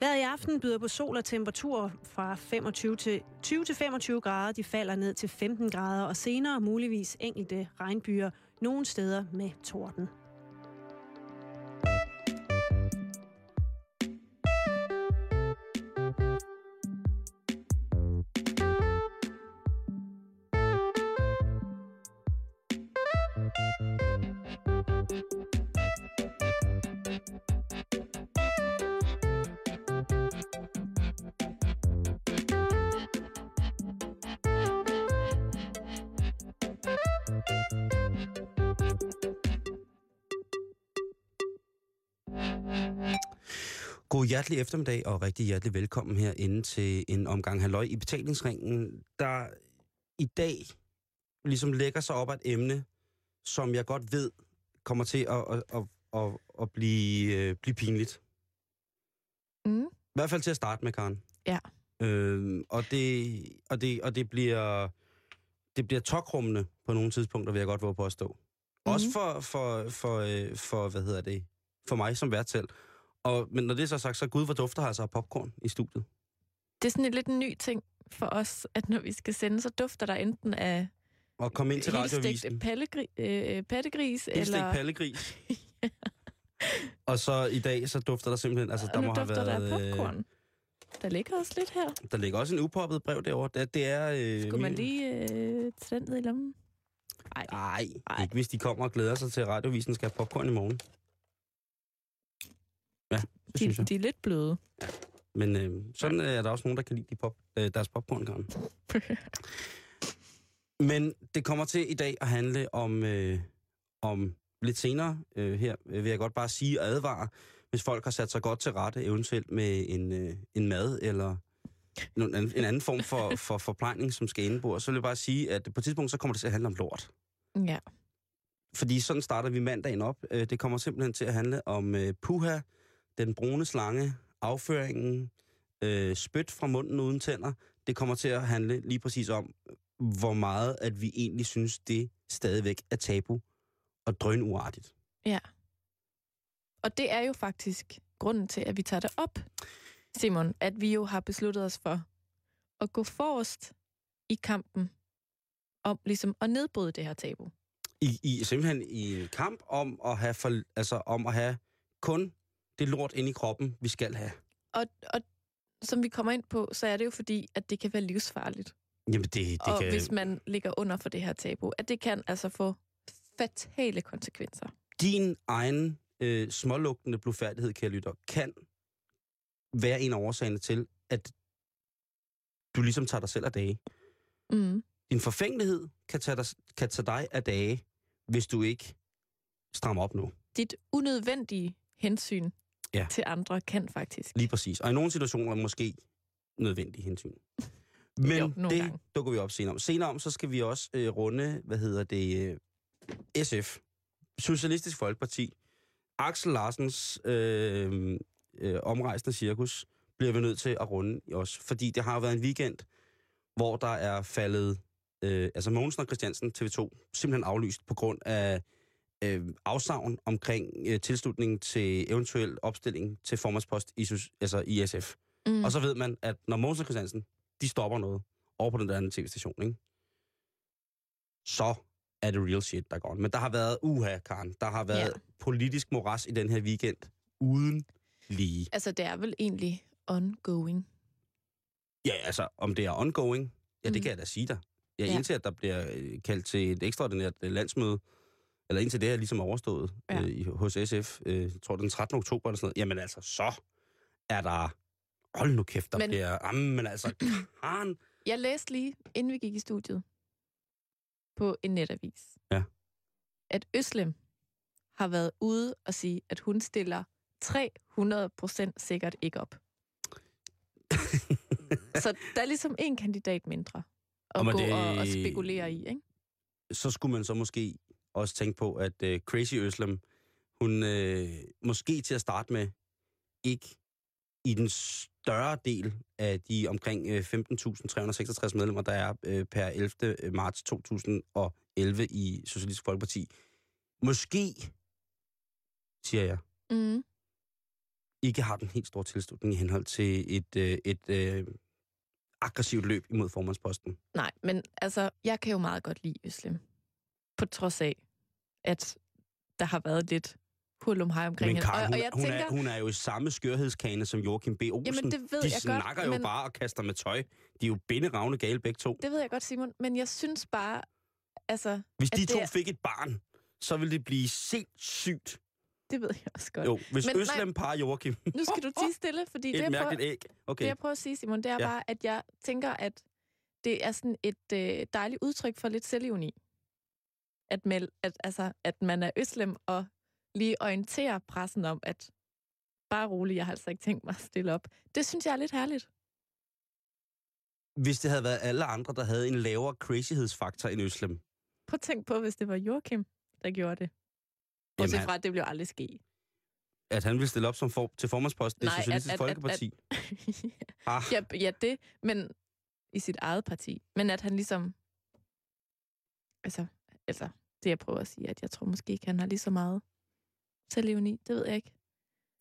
Vejret i aften byder på sol og temperatur fra 25 til 20 til 25 grader. De falder ned til 15 grader, og senere muligvis enkelte regnbyer, nogle steder med torden. Hjertelig eftermiddag og rigtig hjertelig velkommen herinde til en omgang halløj i betalingsringen, der i dag ligesom lægger sig op af et emne, som jeg godt ved kommer til at, at, at, at, at blive, øh, blive pinligt. Mm. I hvert fald til at starte med, Karen. Ja. Øh, og, det, og, det, og det bliver det bliver tokrummende på nogle tidspunkter, vil jeg godt våge på at stå. Mm-hmm. Også for, for, for, øh, for, hvad hedder det, for mig som værtsel. Og, men når det er så sagt, så gud, hvor dufter altså af popcorn i studiet. Det er sådan en lidt en ny ting for os, at når vi skal sende, så dufter der enten af Og kom ind til radiovisen. helstegt pallegri, øh, pattegris, eller... pallegris. Og så i dag, så dufter der simpelthen... Altså, der må have dufter der været... af popcorn. Der ligger også lidt her. Øh, der ligger også en upoppet brev derovre. Det, det er... Øh, Skulle man lige øh, tage ned i lommen? Nej. Nej, Ej. ikke hvis de kommer og glæder sig til, at radiovisen skal have popcorn i morgen. Ja, det synes De, jeg. de er lidt bløde. Men øh, sådan er der også nogen, der kan lide de pop, øh, deres popcorn. Men det kommer til i dag at handle om, øh, om lidt senere øh, her, øh, vil jeg godt bare sige og advare, hvis folk har sat sig godt til rette, eventuelt med en, øh, en mad eller en, en en anden form for, for forplejning, som skal indbord, så vil jeg bare sige, at på et tidspunkt, så kommer det til at handle om lort. Ja. Fordi sådan starter vi mandagen op. Øh, Det kommer simpelthen til at handle om øh, puha, den brune slange, afføringen, øh, spyt fra munden uden tænder. Det kommer til at handle lige præcis om, hvor meget at vi egentlig synes, det stadigvæk er tabu og drønuartigt. ja. Og det er jo faktisk grunden til, at vi tager det op, Simon, at vi jo har besluttet os for at gå forrest i kampen om ligesom at nedbryde det her tabu. I, I simpelthen i en kamp om at have, for, altså om at have kun det lort inde i kroppen, vi skal have. Og, og som vi kommer ind på, så er det jo fordi, at det kan være livsfarligt. Jamen det, det og kan... hvis man ligger under for det her tabu, at det kan altså få fatale konsekvenser. din egen øh, smålugtende blufærdighed, kære lytter, kan være en af årsagerne til, at du ligesom tager dig selv af dage. Mm. Din forfængelighed kan tage, dig, kan tage dig af dage, hvis du ikke strammer op nu. Dit unødvendige hensyn Ja. til andre kan faktisk. Lige præcis. Og i nogle situationer måske nødvendig hensyn. Men Jo, det gange. dukker vi op senere om. Senere om, så skal vi også øh, runde, hvad hedder det, øh, SF, Socialistisk Folkeparti. Axel Larsens øh, øh, omrejsende cirkus bliver vi nødt til at runde os. Fordi det har været en weekend, hvor der er faldet, øh, altså Mogensen og Christiansen, TV2, simpelthen aflyst på grund af øh, afsavn omkring øh, tilslutning til eventuel opstilling til formandspost i, altså i SF. Mm. Og så ved man, at når Mogens og Christiansen, de stopper noget over på den der anden tv-station, ikke? så er det real shit, der går. Men der har været, uha, Karen, der har været Ja. politisk moras i den her weekend, uden lige. Altså, det er vel egentlig ongoing. Ja, altså, om det er ongoing, ja, det Mhm. kan jeg da sige dig. Ja, Ja. indtil at der bliver øh, kaldt til et ekstraordinært øh, landsmøde, eller indtil det er ligesom overstået Ja. øh, i- hos SF, øh, jeg tror den 13. oktober eller sådan noget, jamen altså, så er der, hold nu kæft, der Men- bliver, jamen men altså, Karen, Jeg læste lige, inden vi gik i studiet, på en netavis, Ja. at Øslem har været ude og sige, at hun stiller 300% sikkert ikke op. Så der er ligesom en kandidat mindre at Jamen, gå det- og, og spekulere i, ikke? så skulle man så måske også tænke på, at øh, Crazy Øslem, hun øh, måske til at starte med, ikke i den større del af de omkring øh, 15.366 medlemmer, der er øh, per 11. marts 2011 i Socialistisk Folkeparti, måske, siger jeg, Mm. ikke har den helt store tilslutning i henhold til et, øh, et øh, aggressivt løb imod formandsposten. Nej, men altså, jeg kan jo meget godt lide Øslem. På trods af, at der har været lidt hurlum hej omkring Men hende. Og, hun, og jeg hun, tænker, er, hun er jo i samme skørhedskane som Joachim B. Olsen. Jamen, det ved De jeg godt, snakker jo men- bare og kaster med tøj. De er jo binderavne gale begge to. det ved jeg godt, Simon, men jeg synes bare, altså, Hvis de det to er- fik et barn, så ville det blive sindssygt. det ved jeg også godt. Jo, hvis Men nej. Øslem par Joachim. Nu skal du tige stille, fordi det Et jeg, prøver, æg. det, Okay. jeg prøver at sige, Simon, det er Ja. bare, at jeg tænker, at det er sådan et øh, dejligt udtryk for lidt selvivni. At, mel, at, altså, at man er Øslem og lige orienterer pressen om, at bare rolig, jeg har altså ikke tænkt mig at stille op. Det synes jeg er lidt herligt. Hvis det havde været alle andre, der havde en lavere crazyhedsfaktor end Øslem. Prøv at tænk på, hvis det var Joachim, der gjorde det. Bortset fra, at det blev aldrig ske. At han ville stille op som for, til formandsposten i Nej, at- Socialistisk at- at- Folkeparti. Ah, ja, ja, det, men i sit eget parti. Men at han ligesom... Altså, altså, det jeg prøver at sige, at jeg tror måske ikke, han har lige så meget selvironi. Det ved jeg ikke.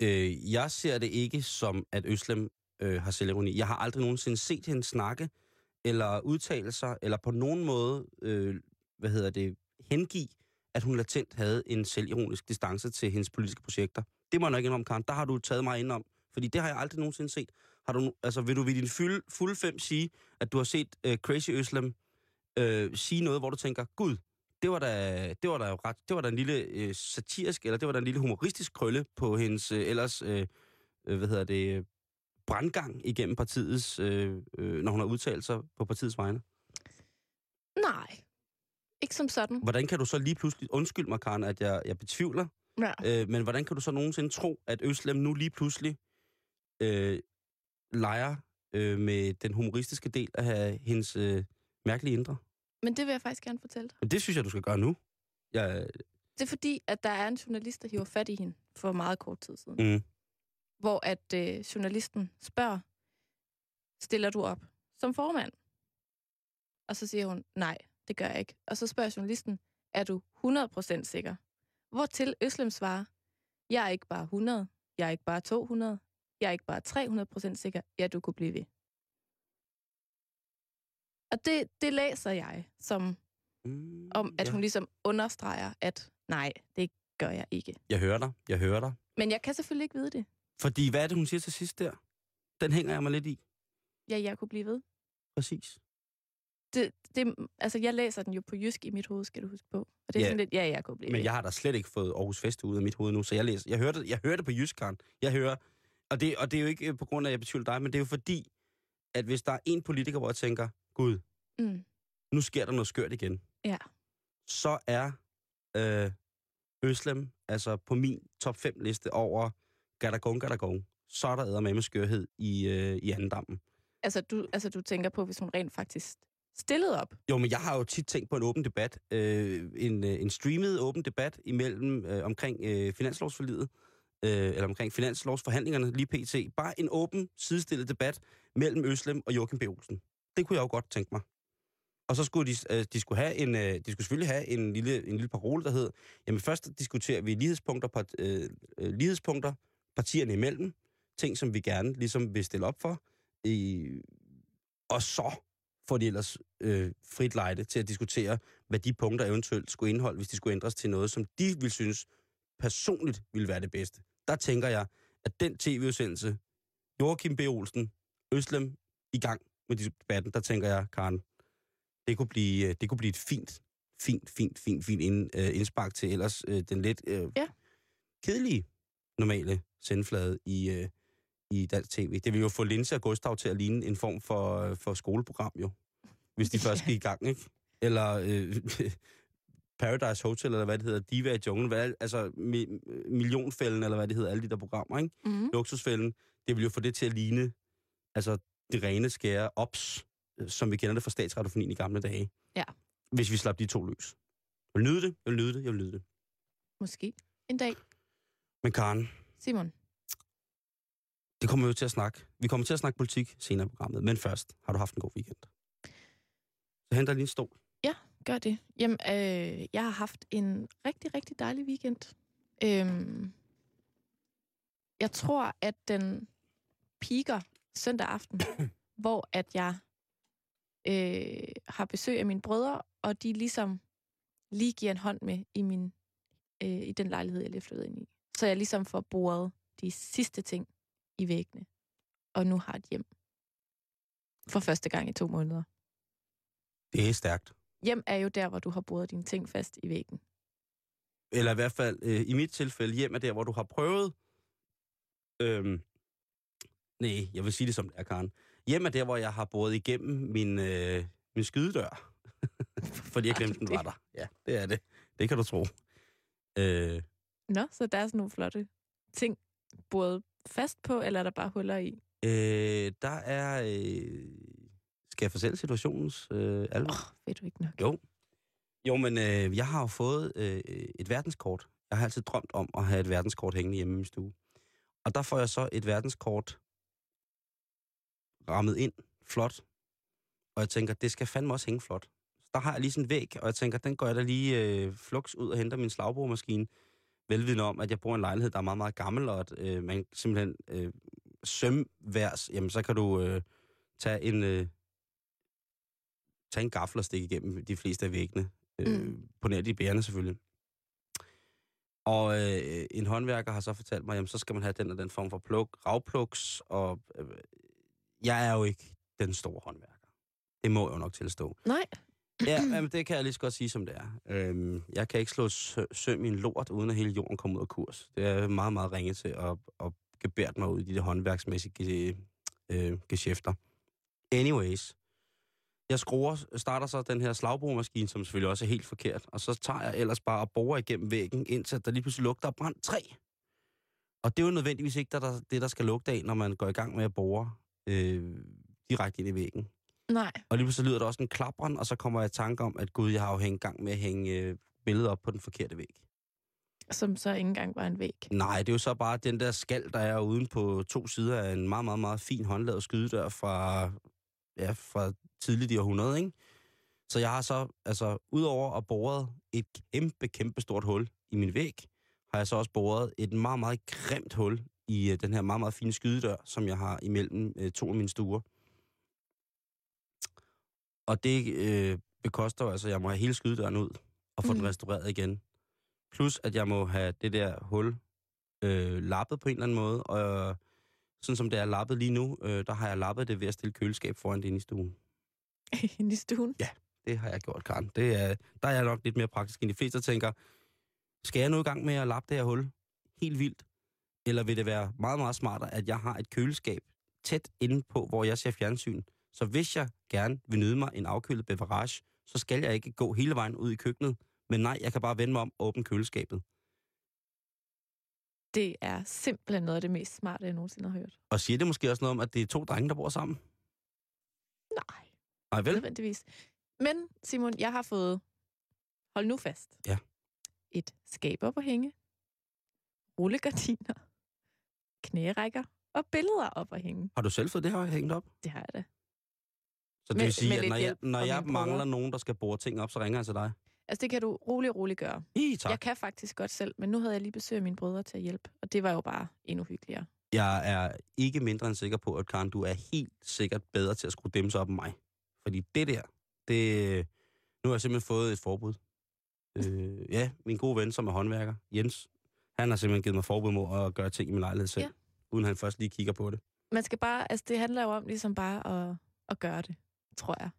øh, jeg ser det ikke som, at Øslem øh, har selvironi. Jeg har aldrig nogensinde set hende snakke, eller udtale sig, eller på nogen måde, øh, hvad hedder det, hengive, at hun latent havde en selvironisk distance til hendes politiske projekter. Det må jeg nok ikke indrømme, Karen. Der har du taget mig ind om. Fordi det har jeg aldrig nogensinde set. Har du, altså, vil du ved din fuld, fulde fem sige, at du har set øh, Crazy Øslem øh, sige noget, hvor du tænker, gud, det var da, det var da jo ret, det var da en lille øh, satirisk, eller det var da en lille humoristisk krølle på hendes øh, ellers, øh, øh, hvad hedder det, øh, brandgang igennem partiets, øh, øh, når hun har udtalt sig på partiets vegne. Nej, ikke som sådan. Hvordan kan du så lige pludselig, undskyld mig, Karen, at jeg, jeg betvivler, Ja. øh, men hvordan kan du så nogensinde tro, at Øslem nu lige pludselig øh, leger øh, med den humoristiske del af hendes øh, mærkelige indre? Men det vil jeg faktisk gerne fortælle dig. Men det synes jeg, du skal gøre nu. Jeg, Det er fordi, at der er en journalist, der hiver fat i hende for meget kort tid siden. mm, Hvor at øh, journalisten spørger, stiller du op som formand? Og så siger hun, nej, det gør jeg ikke. Og så spørger journalisten, er du 100% sikker? Hvortil Øslem svarer, jeg er ikke bare 100, jeg er ikke bare 200, jeg er ikke bare 300% sikker, ja, du kunne blive ved. Og det, det læser jeg som mm, om, at ja. hun ligesom understreger, at nej, det gør jeg ikke. Jeg hører dig, jeg hører dig. Men jeg kan selvfølgelig ikke vide det. Fordi hvad er det, hun siger til sidst der? Den hænger jeg mig lidt i. Ja, jeg kunne blive ved. Præcis. Det, det, altså, jeg læser den jo på jysk i mit hoved, skal du huske på. Og det er Ja. sådan lidt, ja, jeg kunne blive Men ved. jeg har da slet ikke fået Aarhus Fest ud af mit hoved nu, så jeg læser. Jeg hører det, jeg hører det på Jysk, Karen. Jeg hører, og det, og det er jo ikke øh, på grund af, at jeg betvivler dig, men det er jo fordi, at hvis der er en politiker, hvor jeg tænker, gud, Mm. nu sker der noget skørt igen, Ja. så er øh, Øslem altså på min top 5 liste over Gadagon Gadagon. Så er der eddermame skørhed i, øh, i anden dammen. Altså, du, altså, du tænker på, hvis hun rent faktisk stillede op. Jo, men jeg har jo tit tænkt på en åben debat. Øh, en, øh, en streamet åben debat imellem øh, omkring øh, finanslovsforlidet, øh, eller omkring finanslovsforhandlingerne lige pt. Bare en åben, sidestillet debat mellem Øslem og Joachim B. Olsen. Det kunne jeg jo godt tænke mig. Og så skulle de, øh, de, skulle have en, øh, de skulle selvfølgelig have en lille, en lille parole, der hed, jamen først diskuterer vi lighedspunkter, part, øh, øh, lighedspunkter partierne imellem, ting, som vi gerne ligesom vil stille op for, i, og så får de ellers øh, frit lejde til at diskutere, hvad de punkter eventuelt skulle indeholde, hvis de skulle ændres til noget, som de vil synes personligt ville være det bedste. Der tænker jeg, at den tv-udsendelse, Joachim B. Olsen, Øslem i gang med debatten, der tænker jeg, Karen, det kunne blive, øh, det kunne blive et fint, fint, fint, fint, fint ind, øh, indspark til ellers øh, den lidt øh, Ja. kedelige, normale sendflade i, øh, i dansk tv. Det vil jo få Linse og Gustav til at ligne en form for, øh, for skoleprogram jo, hvis de først Ja. skal i gang, ikke? Eller øh, Paradise Hotel, eller hvad det hedder, Diva i junglen, hvad, altså mi, Millionfælden, eller hvad det hedder, alle de der programmer, ikke? Mm. Luksusfælden, det vil jo få det til at ligne, altså det rene skære ops, øh, som vi kender det fra statsradiofonien i gamle dage. Ja. Hvis vi slap de to løs. Jeg vil nyde det, jeg vil nyde det, jeg vil nyde det. Måske. En dag. Men Karen, Simon. det kommer vi jo til at snakke. Vi kommer til at snakke politik senere i programmet, men først har du haft en god weekend. Så henter lige en stol. Gør det. Jamen, øh, jeg har haft en rigtig, rigtig dejlig weekend. Øhm, Jeg tror, at den piker søndag aften, hvor at jeg øh, har besøg af mine brødre, og de ligesom lige giver en hånd med i, min, øh, i den lejlighed, jeg lige flyttet ind i. Så jeg ligesom får boret de sidste ting i væggene, og nu har et hjem. For første gang i to måneder. Det er stærkt. Hjem er jo der, hvor du har boret dine ting fast i væggen. Eller i hvert fald, øh, i mit tilfælde, hjem er der, hvor du har prøvet... Øhm, nej, jeg vil sige det som det er, Karen. Hjem er der, hvor jeg har boret igennem min, øh, min skydedør. Fordi jeg glemte, den var der. Ja, det er det. Det kan du tro. Øh, Nå, så der er sådan nogle flotte ting boret fast på, eller er der bare huller i? øh, der er... Øh, skal jeg fortælle situationens øh, alvor? Oh, ved du ikke nok. Jo. Jo, men øh, jeg har jo fået øh, et verdenskort. Jeg har altid drømt om at have et verdenskort hængende hjemme i min stue. Og der får jeg så et verdenskort rammet ind, flot. Og jeg tænker, det skal fandme også hænge flot. Så der har jeg lige sådan en væg, og jeg tænker, den går jeg da lige øh, flux ud og henter min slagboremaskine. Velvidende om, at jeg bor i en lejlighed, der er meget, meget gammel, og at øh, man simpelthen øh, sømværs, jamen så kan du øh, tage en... Øh, tage en gaffel og stikke igennem de fleste af væggene. Øh, Mm. På nær de bærende selvfølgelig. Og øh, en håndværker har så fortalt mig, jamen så skal man have den og den form for pluk, ravpluks, og øh, jeg er jo ikke den store håndværker. Det må jeg jo nok tilstå. Nej. Ja, jamen, det kan jeg lige så godt sige, som det er. Øhm, jeg kan ikke slå sø- søm i en lort, uden at hele jorden kommer ud af kurs. Det er meget, meget ringe til at, at gebært mig ud i de der håndværksmæssige øh, geschæfter. Anyways. Jeg skruer, starter så den her slagboremaskine, som selvfølgelig også er helt forkert, og så tager jeg ellers bare og borer igennem væggen, indtil der lige pludselig lugter af brændt træ. Og det er jo nødvendigvis ikke der, der, det, der skal lugte af, når man går i gang med at bore øh, direkte ind i væggen. Nej. Og lige pludselig lyder der også en klapren, og så kommer jeg i tanke om, at gud, jeg har jo hængt gang med at hænge øh, billeder op på den forkerte væg. Som så ikke engang var en væg. Nej, det er jo så bare den der skal, der er uden på to sider af en meget, meget, meget fin håndlavet skydedør fra, ja, fra tidligt i århundrede, ikke? Så jeg har så, altså, udover at boret et kæmpe, kæmpe stort hul i min væg, har jeg så også boret et meget, meget grimt hul i øh, den her meget, meget fine skydedør, som jeg har imellem øh, to af mine stuer. Og det øh, bekoster altså, at jeg må have hele skydedøren ud og få mm. den restaureret igen. Plus, at jeg må have det der hul øh, lappet på en eller anden måde. Og øh, sådan som det er lappet lige nu, øh, der har jeg lappet det ved at stille køleskab foran det inde i stuen. Inde i stuen. Det har jeg gjort, Karen. Det er, der er jeg nok lidt mere praktisk end de fleste, der tænker, skal jeg nu i gang med at lappe det her hul helt vildt? Eller vil det være meget, meget smartere, at jeg har et køleskab tæt inde på, hvor jeg ser fjernsyn? Så hvis jeg gerne vil nyde mig en afkølet beverage, så skal jeg ikke gå hele vejen ud i køkkenet. Men nej, jeg kan bare vende mig om og åbne køleskabet. Det er simpelthen noget af det mest smarte, jeg nogensinde har hørt. Og siger det måske også noget om, at det er to drenge, der bor sammen? Nej, Nej, vel? nødvendigvis. Men Simon, jeg har fået, hold nu fast, Ja. et skab op at hænge, rullegardiner, knærækker og billeder op at hænge. Har du selv fået det her hængt op? Det har jeg da. Så det Med- vil sige, at når jeg, når jeg mangler nogen, der skal bore ting op, så ringer jeg til dig. Altså, det kan du roligt, roligt gøre. I, tak. Jeg kan faktisk godt selv, men nu havde jeg lige besøg af mine brødre til at hjælpe, og det var jo bare endnu hyggeligere. Jeg er ikke mindre end sikker på, at Karen, du er helt sikkert bedre til at skrue dem så op end mig. Fordi det der, det... Nu har jeg simpelthen fået et forbud. Øh, ja, min gode ven, som er håndværker, Jens, han har simpelthen givet mig forbud mod at gøre ting i min lejlighed selv, Ja. uden han først lige kigger på det. Man skal bare, altså det handler jo om ligesom bare at, at gøre det, tror jeg.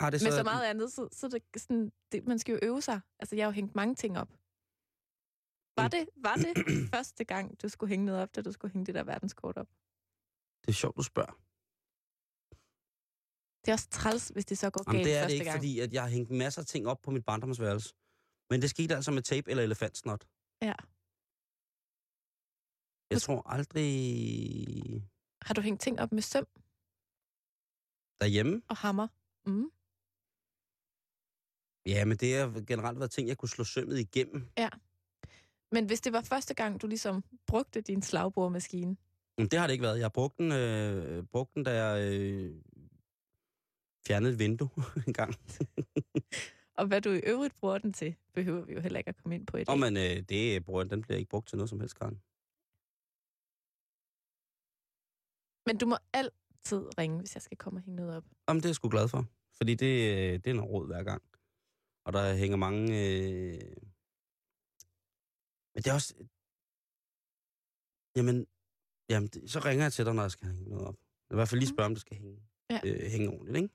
Har det Men så meget andet, så, så det, sådan, det, man skal jo øve sig. Altså, jeg har jo hængt mange ting op. Var det, var det første gang, du skulle hænge noget op, da du skulle hænge det der verdenskort op? Det er sjovt, du spørger. Det er også træls, hvis det så går Jamen, galt det er første det ikke, gang. fordi at jeg har hængt masser af ting op på mit barndomsværelse. Men det skete altså med tape eller elefantsnot. Ja. Jeg tror aldrig Har du hængt ting op med søm derhjemme. og hammer? Mm. Ja, men det har generelt været ting, jeg kunne slå sømmet igennem. Men hvis det var første gang, du ligesom brugte din slagboremaskine, Men det har det ikke været. Jeg har brugt den, øh, brugt den da jeg øh, fjernede et vindue en gang. og hvad du i øvrigt bruger den til, behøver vi jo heller ikke at komme ind på i dag. Og men øh, det bruger, den bliver ikke brugt til noget som helst, Karen. Men du må altid ringe, hvis jeg skal komme og hænge noget op. Jamen, det er jeg sgu glad for. Fordi det, øh, det er noget råd hver gang. Og der hænger mange... Øh... Men det er også... Jamen, jamen så ringer jeg til dig, når jeg skal hænge noget op. I hvert fald lige spørge, om det skal hænge, Ja. øh, hænge ordentligt, ikke?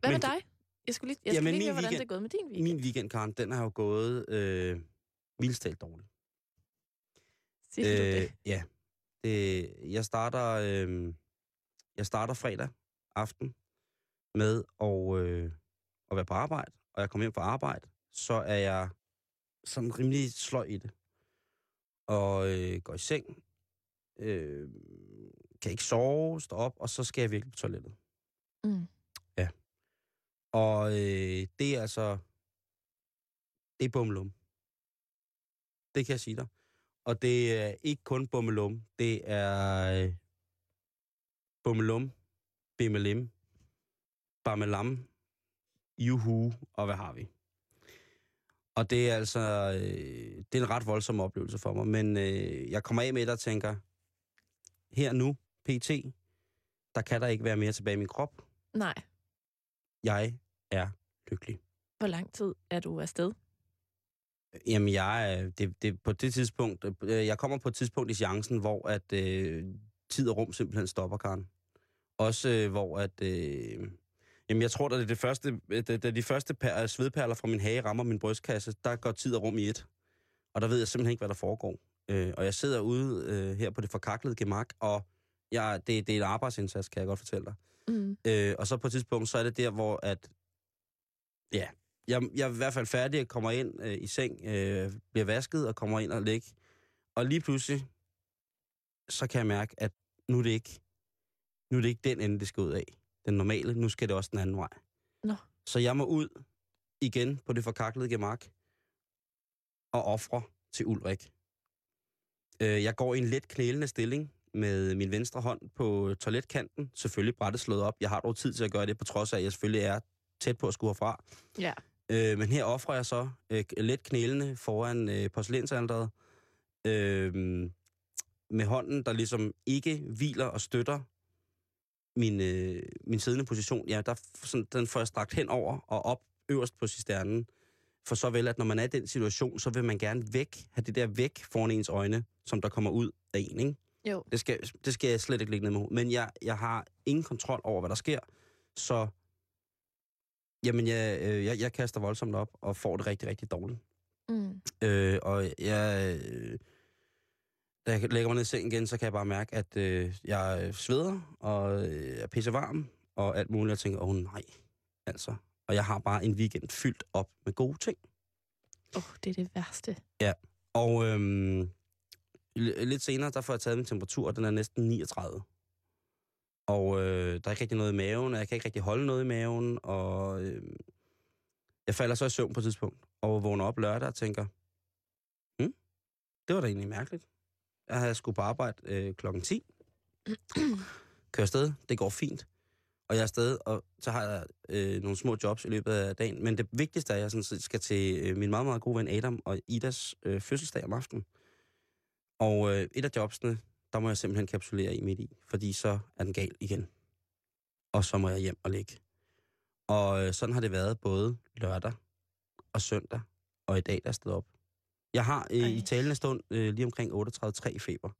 Hvad Men med dig? Jeg skulle lige, jeg Jamen, skal lige høre, hvordan weekend- det er gået med din weekend. Min weekend, Karen, den har jo gået øh, mildstalt dårligt. Siger du det? Ja. Det, jeg starter øh, jeg starter fredag aften med at, øh, at være på arbejde, og jeg kommer hjem fra arbejde, så er jeg sådan rimelig sløj i det. Og øh, går i seng, øh, kan ikke sove, stå op, og så skal jeg virkelig på toilettet. Mm. Og øh, det er altså... Det er bummelum. Det kan jeg sige dig. Og det er ikke kun bummelum. Det er øh, bummelum, bimmelim, bammelam, juhu, og hvad har vi? Og det er altså... Øh, det er en ret voldsom oplevelse for mig. Men øh, jeg kommer af med det og tænker, her nu, pt., der kan der ikke være mere tilbage i min krop. Nej. Jeg er lykkelig. Hvor lang tid er du afsted? Jamen, jeg det, det, på det tidspunkt, øh, jeg kommer på et tidspunkt i chancen, hvor at øh, tid og rum simpelthen stopper, Karen. Også øh, hvor at, øh, jamen jeg tror, da det det første, da, da de første per, svedperler fra min hage rammer min brystkasse, der går tid og rum i et. Og der ved jeg simpelthen ikke, hvad der foregår. Øh, og jeg sidder ude øh, her på det forkaklede gemak, og jeg, det, det er en arbejdsindsats, kan jeg godt fortælle dig. Mm. Øh, og så på et tidspunkt, så er det der, hvor at, ja, jeg, jeg er i hvert fald færdig, jeg kommer ind øh, i seng, øh, bliver vasket og kommer ind og ligger. Og lige pludselig, så kan jeg mærke, at nu er det ikke, nu er det ikke den ende, det skal ud af. Den normale, nu skal det også den anden vej. Nå. Så jeg må ud igen på det forkaklede gemak og ofre til Ulrik. Øh, jeg går i en let knælende stilling med min venstre hånd på toiletkanten. Selvfølgelig brættet slået op. Jeg har dog tid til at gøre det, på trods af, at jeg selvfølgelig er tæt på at skulle herfra. Ja. Øh, men her offrer jeg så øh, let knælende foran øh, porcelænsalderet. Øh, med hånden, der ligesom ikke hviler og støtter min, øh, min siddende position. Ja, der, sådan, den får jeg strakt hen over og op øverst på cisternen. For så vel, at når man er i den situation, så vil man gerne væk, have det der væk foran ens øjne, som der kommer ud af en, ikke? Jo. Det skal, det skal jeg slet ikke lægge ned med. Men jeg, jeg har ingen kontrol over, hvad der sker. Så jamen, jeg, øh, jeg, jeg kaster voldsomt op og får det rigtig, rigtig dårligt. Mm. Øh, og jeg, øh, da jeg lægger mig ned i sengen igen, så kan jeg bare mærke, at øh, jeg sveder og øh, er pisse varm og alt muligt. Jeg tænker, åh oh, nej, altså. Og jeg har bare en weekend fyldt op med gode ting. Åh, oh, det er det værste. Og øhm, lidt senere, der får jeg taget min temperatur, og den er næsten 39. Og øh, der er ikke rigtig noget i maven, og jeg kan ikke rigtig holde noget i maven, og øh, jeg falder så i søvn på et tidspunkt, og vågner op lørdag og tænker, hm, det var da egentlig mærkeligt. Jeg havde skulle på arbejde øh, klokken 10, kører afsted, det går fint, og jeg er afsted, og så har jeg øh, nogle små jobs i løbet af dagen. Men det vigtigste er, at jeg sådan set skal til øh, min meget, meget gode ven Adam og Idas øh, fødselsdag om aftenen. Og øh, et af jobsene, der må jeg simpelthen kapsulere i midt i, fordi så er den gal igen. Og så må jeg hjem og ligge. Og øh, sådan har det været både lørdag og søndag, og i dag der er op. Jeg har øh, i talende stund øh, lige omkring 38,3 i feber.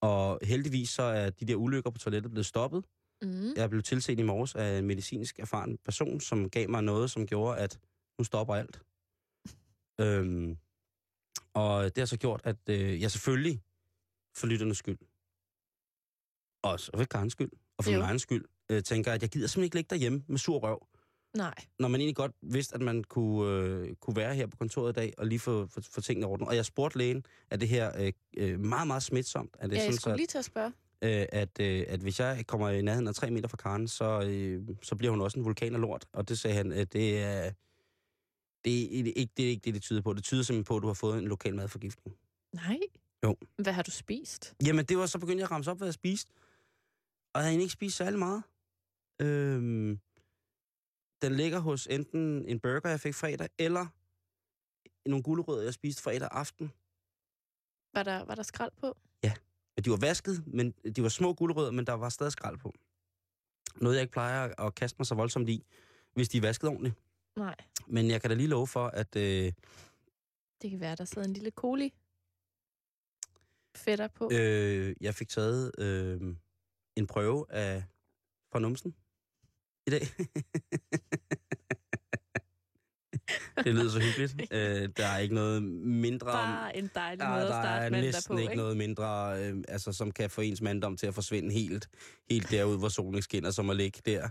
Og heldigvis så er de der ulykker på toilettet blevet stoppet. Mm. Jeg blev tilset i morges af en medicinsk erfaren person, som gav mig noget, som gjorde, at nu stopper alt. øhm, og det har så gjort, at øh, jeg selvfølgelig for lytternes skyld, og så for Karens skyld, og for Jo. min egen skyld, øh, tænker, at jeg gider simpelthen ikke ligge derhjemme med sur røv, Nej. når man egentlig godt vidste, at man kunne, øh, kunne være her på kontoret i dag, og lige få, få, få tingene i orden. Og jeg spurgte lægen, er det her øh, øh, meget, meget smitsomt? Er det Ja, jeg sådan, skulle så, lige til at spørge. øh, at, øh, at hvis jeg kommer i nærheden af 3 meter fra Karen, så, øh, så bliver hun også en vulkan af lort. Og det sagde han, at det er, det er ikke det, er ikke det, det tyder på. Det tyder simpelthen på, at du har fået en lokal madforgiftning. Nej. Jo. Hvad har du spist? Jamen, det var så begyndt jeg at ramse op, hvad jeg spiste. Og jeg havde egentlig ikke spist særlig meget. Øhm, den ligger hos enten en burger, jeg fik fredag, eller nogle gulerødder, jeg spiste fredag aften. Var der, var der skrald på? at de var vasket, men de var små guldrødder, men der var stadig skrald på. Noget, jeg ikke plejer at- kaste mig så voldsomt i, hvis de er vasket ordentligt. Nej, Men jeg kan da lige love for, at øh, det kan være, der sidder en lille coli fætter på. øh, jeg fik taget øh, en prøve af fra numsen i dag. det lyder så hyggeligt. Øh, der er ikke noget mindre. Bare en dejlig Ja, måde at der er starte mandag næsten på, ikke noget mindre, øh, altså, som kan få ens manddom til at forsvinde helt, helt derud, hvor solen skinner, som at ligge der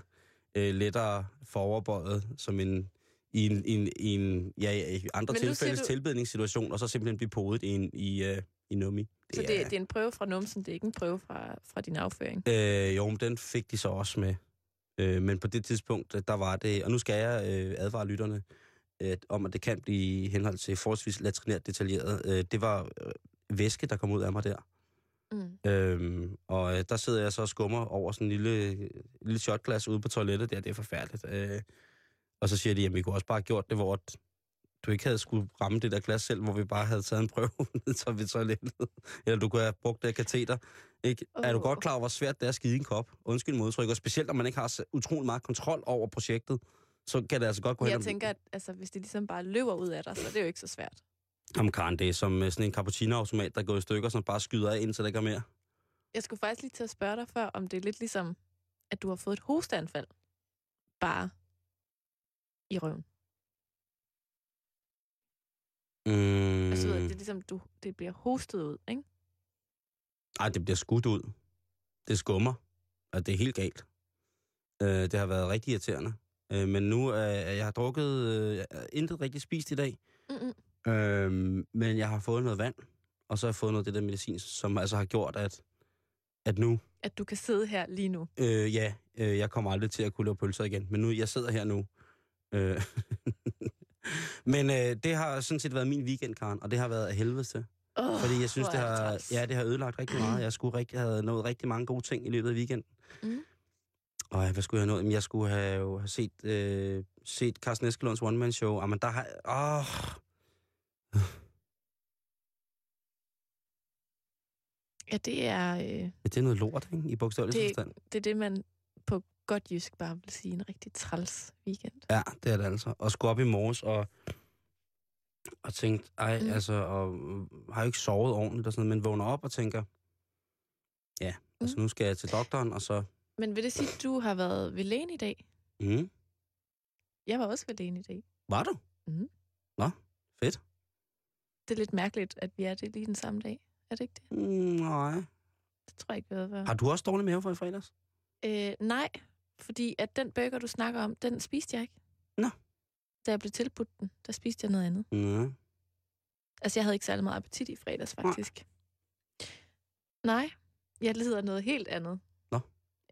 øh, lettere foroverbøjet, som en, i en, i en, i en ja, ja, i andre tilfældes du- tilbedningssituation, og så simpelthen blive podet i, en, i, øh, i nummi. Så det, det er en prøve fra numsen, det er ikke en prøve fra, fra din afføring. Øh, jo, men den fik de så også med. Øh, men på det tidspunkt, øh, der var det... Og nu skal jeg øh, advare lytterne at, om, at det kan blive henhold til forholdsvis latrinært detaljeret. Øh, det var øh, væske, der kom ud af mig der. Mm. Øhm, og øh, der sidder jeg så og skummer over sådan en lille, lille shotglas ude på toilettet der. Det er forfærdeligt. Øh, og så siger de, at vi kunne også bare have gjort det, hvor du ikke havde skulle ramme det der glas selv, hvor vi bare havde taget en prøve ned til ved toilettet. Eller du kunne have brugt det kateter. Ikke? Oh. Er du godt klar over, hvor svært det er at skide en kop? Undskyld modtryk. Og specielt, når man ikke har så utrolig meget kontrol over projektet, så kan det altså godt gå hen Jeg tænker, at altså, hvis det ligesom bare løber ud af dig, så er det jo ikke så svært. Jamen, Karen, det er som øh, sådan en cappuccino-automat, der går i stykker, som bare skyder af, indtil der ikke er mere. Jeg skulle faktisk lige til at spørge dig før, om det er lidt ligesom, at du har fået et hosteanfald. Bare i røven. Mm. Altså, det er ligesom, du, det bliver hostet ud, ikke? Ej, det bliver skudt ud. Det skummer. Og det er helt galt. Øh, det har været rigtig irriterende. Øh, men nu er øh, jeg har drukket øh, jeg har intet rigtig spist i dag. Mm-mm. Øh, men jeg har fået noget vand. Og så har jeg fået noget af det der medicin, som altså har gjort, at, at nu, At du kan sidde her lige nu. øh, ja, øh, jeg kommer aldrig til at kunne lave pølser igen. Men nu, jeg sidder her nu. Øh, men øh, det har sådan set været min weekend, Karen, og det har været af helvede til. Oh, Fordi jeg synes, det har, ja, det har ødelagt rigtig meget. Jeg skulle rigtig, have nået rigtig mange gode ting i løbet af weekenden. Mm. Og hvad skulle jeg have nået? Jamen, Jeg skulle have, have set, øh, set Carsten Eskelunds one-man-show. Jamen, der har... Åh, Ja, det er, øh, ja, det er noget lort, ikke? I bogstavelig forstand. det er det, man godt jysk bare vil sige en rigtig træls weekend. Ja, det er det altså. Og skulle op i morges og, og tænkte, ej, Mm. mm. altså, og har jo ikke sovet ordentligt og sådan noget, men vågner op og tænker, ja, altså Mm. nu skal jeg til doktoren, og så, Men vil det sige, at du har været ved lægen i dag? mm, Jeg var også ved lægen i dag. var du? Mhm. Nå, fedt. Det er lidt mærkeligt, at vi er det lige den samme dag. Er det ikke det? Mm, nej. Det tror jeg ikke, vi havde været. Har du også dårlig mave for i fredags? Øh, nej, fordi at den burger, du snakker om, den spiste jeg ikke. Nå. Da jeg blev tilbudt den, der spiste jeg noget andet. Mm. Altså, jeg havde ikke særlig meget appetit i fredags, faktisk. Nej, jeg lider noget helt andet. Nå.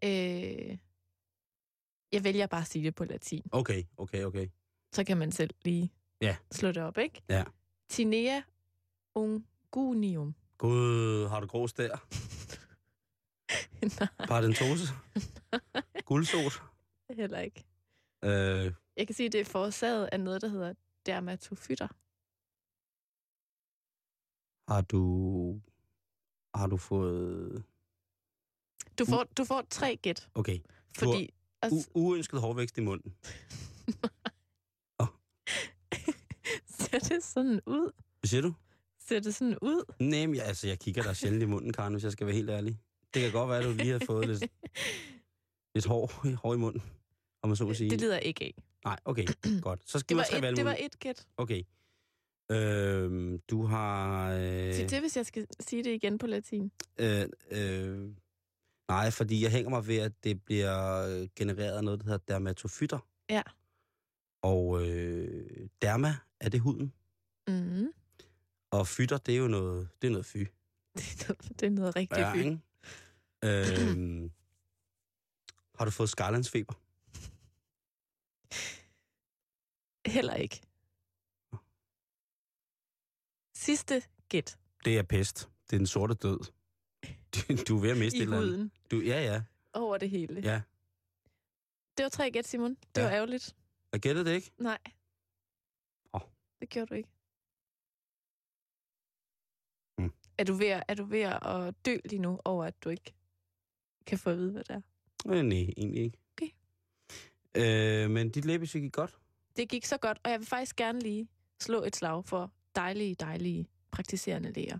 Øh, jeg vælger bare at sige det på latin. Okay, okay, okay. Så kan man selv lige Ja. slå det op, ikke? Ja. Tinea ungunium. Gud, har du grå der? Nej, Paradentose? Guldsot? heller ikke. Øh, Jeg kan sige, at det er forårsaget af noget, der hedder dermatofytter. har du... Har du fået... Du får, du får tre gæt, Okay. fordi... U- uønsket hårvækst i munden. ser det sådan ud? Hvad siger du? Ser det sådan ud? Nej, men jeg, altså, jeg kigger der sjældent i munden, Karen, hvis jeg skal være helt ærlig. Det kan godt være, at du lige har fået lidt, lidt hår, hår i munden, om man så må sige. Det lider ikke af. Nej, okay, godt. Så skal Det vi var, tre et, det var et gæt. Okay. Øhm, du har... Øh, Sig til, hvis jeg skal sige det igen på latin. øh, øh, nej, fordi jeg hænger mig ved, at det bliver øh, genereret af noget, der hedder dermatofytter. Ja. Og øh, derma, er det huden? Mm. Og fytter, det er jo noget, det er noget fy. Det, er noget, det rigtig Ja, fint. ikke? øhm, har du fået skarlandsfeber? Heller ikke. Sidste gæt Det er pest. Det er den sorte død. Du, er ved at miste i et eller andet. huden Du, ja, ja. over det hele. Ja. Det var tre gæt, Simon. Det Ja. var ærgerligt. Jeg gættede det ikke? Nej. Åh. Det gjorde du ikke. Mm. Er du, ved, at- er du ved at dø lige nu over, at du ikke kan få at vide, hvad det er? Øh, nej, egentlig ikke. Okay. Øh, men dit læbesy gik godt. Det gik så godt, og jeg vil faktisk gerne lige slå et slag for dejlige, dejlige praktiserende læger.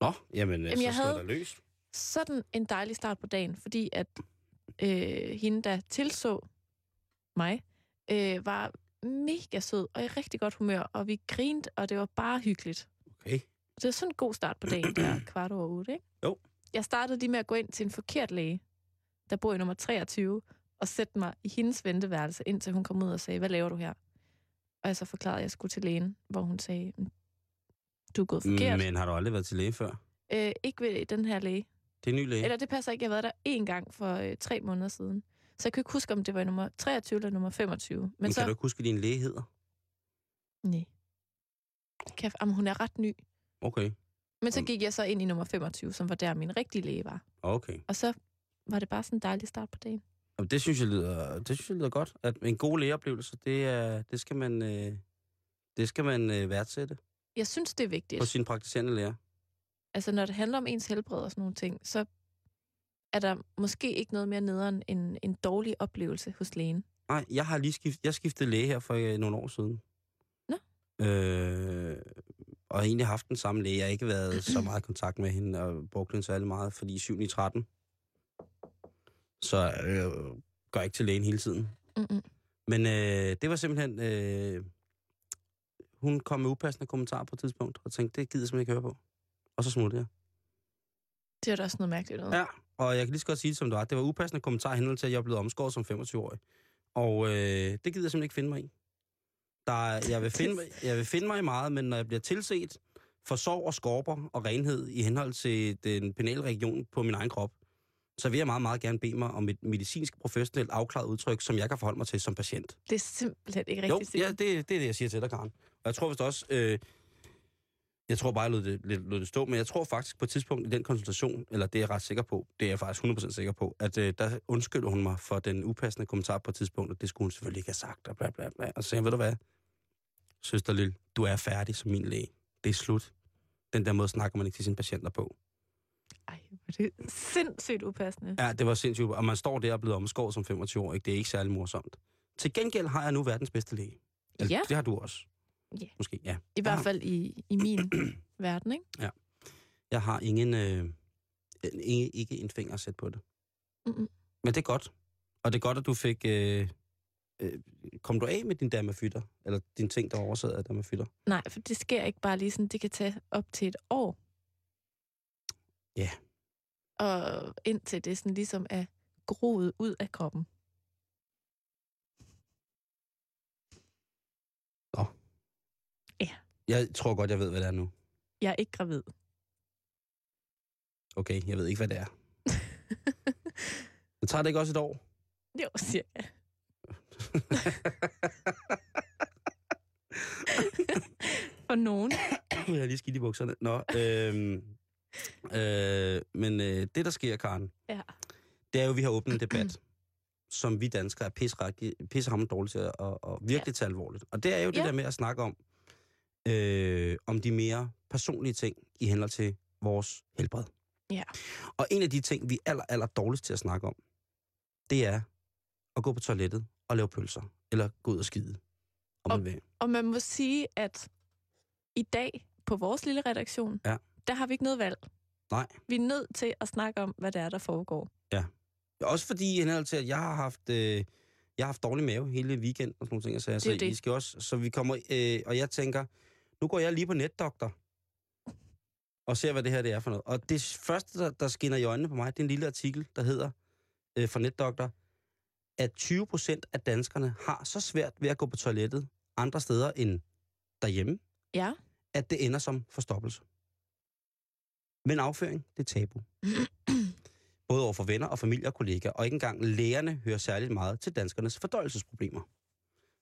Nå, jamen, jamen så jeg havde- dig løs. Sådan en dejlig start på dagen, fordi at øh, hende, der tilså mig, øh, var mega sød og i rigtig godt humør, og vi grinte, og det var bare hyggeligt. Okay. Det var sådan en god start på dagen, der kvart over otte, ikke? Jo. Jeg startede lige med at gå ind til en forkert læge, der bor i nummer 23, og sætte mig i hendes venteværelse, indtil hun kom ud og sagde, hvad laver du her? Og jeg så forklarede, at jeg skulle til lægen, hvor hun sagde, "Mm, du er gået forkert. Men har du aldrig været til læge før? Øh, ikke ved den her læge. Det er en ny læge. Eller det passer ikke, jeg har været der én gang for øh, tre måneder siden. Så jeg kan ikke huske, om det var nummer 23 eller nummer 25. Men, Men så... kan du ikke huske, hvad din læge hedder? Nej. Kan. Jamen, hun er ret ny. Okay. Men så gik jeg så ind i nummer 25, som var der, min rigtige læge var. Okay. Og så var det bare sådan en dejlig start på dagen. Jamen, det synes jeg lyder, det synes jeg lyder godt. At en god lægeoplevelse, det, er, det skal man, øh, det skal man øh, værdsætte Jeg synes, det er på vigtigt. sin praktiserende læger. Altså, når det handler om ens helbred og sådan nogle ting, så er der måske ikke noget mere nederen end en dårlig oplevelse hos lægen. Nej, jeg har lige skift, jeg skiftede læge her for øh, nogle år siden. Nå. Øh, og har egentlig haft den samme læge. Jeg har ikke været så meget i kontakt med hende og brugt hende særlig meget, fordi 7 i 13. Så øh, går ikke til lægen hele tiden. Mm-mm. Men øh, det var simpelthen... Øh, hun kom med upassende kommentarer på et tidspunkt, og tænkte, det gider jeg simpelthen ikke høre på. Og så smuttede jeg. Det er da også noget mærkeligt noget. Ja, og jeg kan lige så godt sige det, som det var. Det var upassende kommentarer henhold til, at jeg er blevet omskåret som 25-årig. Og øh, det gider jeg simpelthen ikke finde mig i. Der, er- jeg, vil finde, jeg vil finde mig i meget, men når jeg bliver tilset for sorg og skorper og renhed i henhold til den penale region på min egen krop, så vil jeg meget, meget gerne bede mig om et medicinsk, professionelt afklaret udtryk, som jeg kan forholde mig til som patient. Det er simpelthen ikke Jo, rigtigt. ja, det, det er det, jeg siger til dig, Karen. Og jeg tror vist også... Øh, jeg tror bare, jeg lod det, lidt- lod det stå, men jeg tror faktisk på et tidspunkt i den konsultation, eller det er jeg ret sikker på, det er jeg faktisk 100% sikker på, at øh, der undskylder hun mig for den upassende kommentar på et tidspunkt, og det skulle hun selvfølgelig ikke have sagt, og bla bla bla. Og så sagde ved du hvad, søster Lille, du er færdig som min læge. Det er slut. Den der måde snakker man ikke til sine patienter på. Ej, er det sindssygt upassende. Ja, det var sindssygt. Og man står der og blevet omskåret som 25 år, ikke? det er ikke særlig morsomt. Til gengæld har jeg nu verdens bedste læge. Eller, Ja. Det har du også. Ja. Måske, ja. I hvert fald i, i min verden, ikke? Jeg har ingen, øh, ikke, ikke en finger at sætte på det. Mm-mm. Men det er godt. Og det er godt, at du fik... Øh, øh, kom du af med din dermafytter? Eller din ting, der var oversat af dermafytter? Nej, for det sker ikke bare lige sådan. Det kan tage op til et år. Ja. Og indtil det sådan ligesom er groet ud af kroppen. Jeg tror godt, jeg ved, hvad det er nu. Jeg er ikke gravid. Okay, jeg ved ikke, hvad det er. Men tager det ikke også et år? Jo, siger jeg. For nogen. jeg har lige skidt i bukserne. Nå, øhm, øh, men øh, det, der sker, Karen, Ja. det er jo, at vi har åbnet en debat, som vi danskere er pissehammerende pisse dårlige til at og, og virkelig ja. tage alvorligt. Og det er jo det Ja. der med at snakke om, øh, om de mere personlige ting i henhold til vores helbred. Ja. Og en af de ting, vi er aller, aller dårligst til at snakke om, det er at gå på toilettet og lave pølser. Eller gå ud og skide, om Og- man vil. Og man må sige, at i dag på vores lille redaktion, Ja. Der har vi ikke noget valg. Nej. Vi er nødt til at snakke om, hvad det er, der foregår. Også fordi, i henhold til, at jeg har haft, øh, jeg har haft dårlig mave hele weekenden og sådan nogle ting. Så, er så det. I skal også, så vi kommer, øh, og jeg tænker, nu går jeg lige på netdoktor og ser, hvad det her det er for noget. Og det første, der, der skinner i øjnene på mig, det er en lille artikel, der hedder øh, fra netdoktor, at 20 procent af danskerne har så svært ved at gå på toilettet andre steder end derhjemme, Ja. at det ender som forstoppelse. Men afføring, det er tabu. Både over for venner og familie og kollegaer, og ikke engang lægerne hører særligt meget til danskernes fordøjelsesproblemer.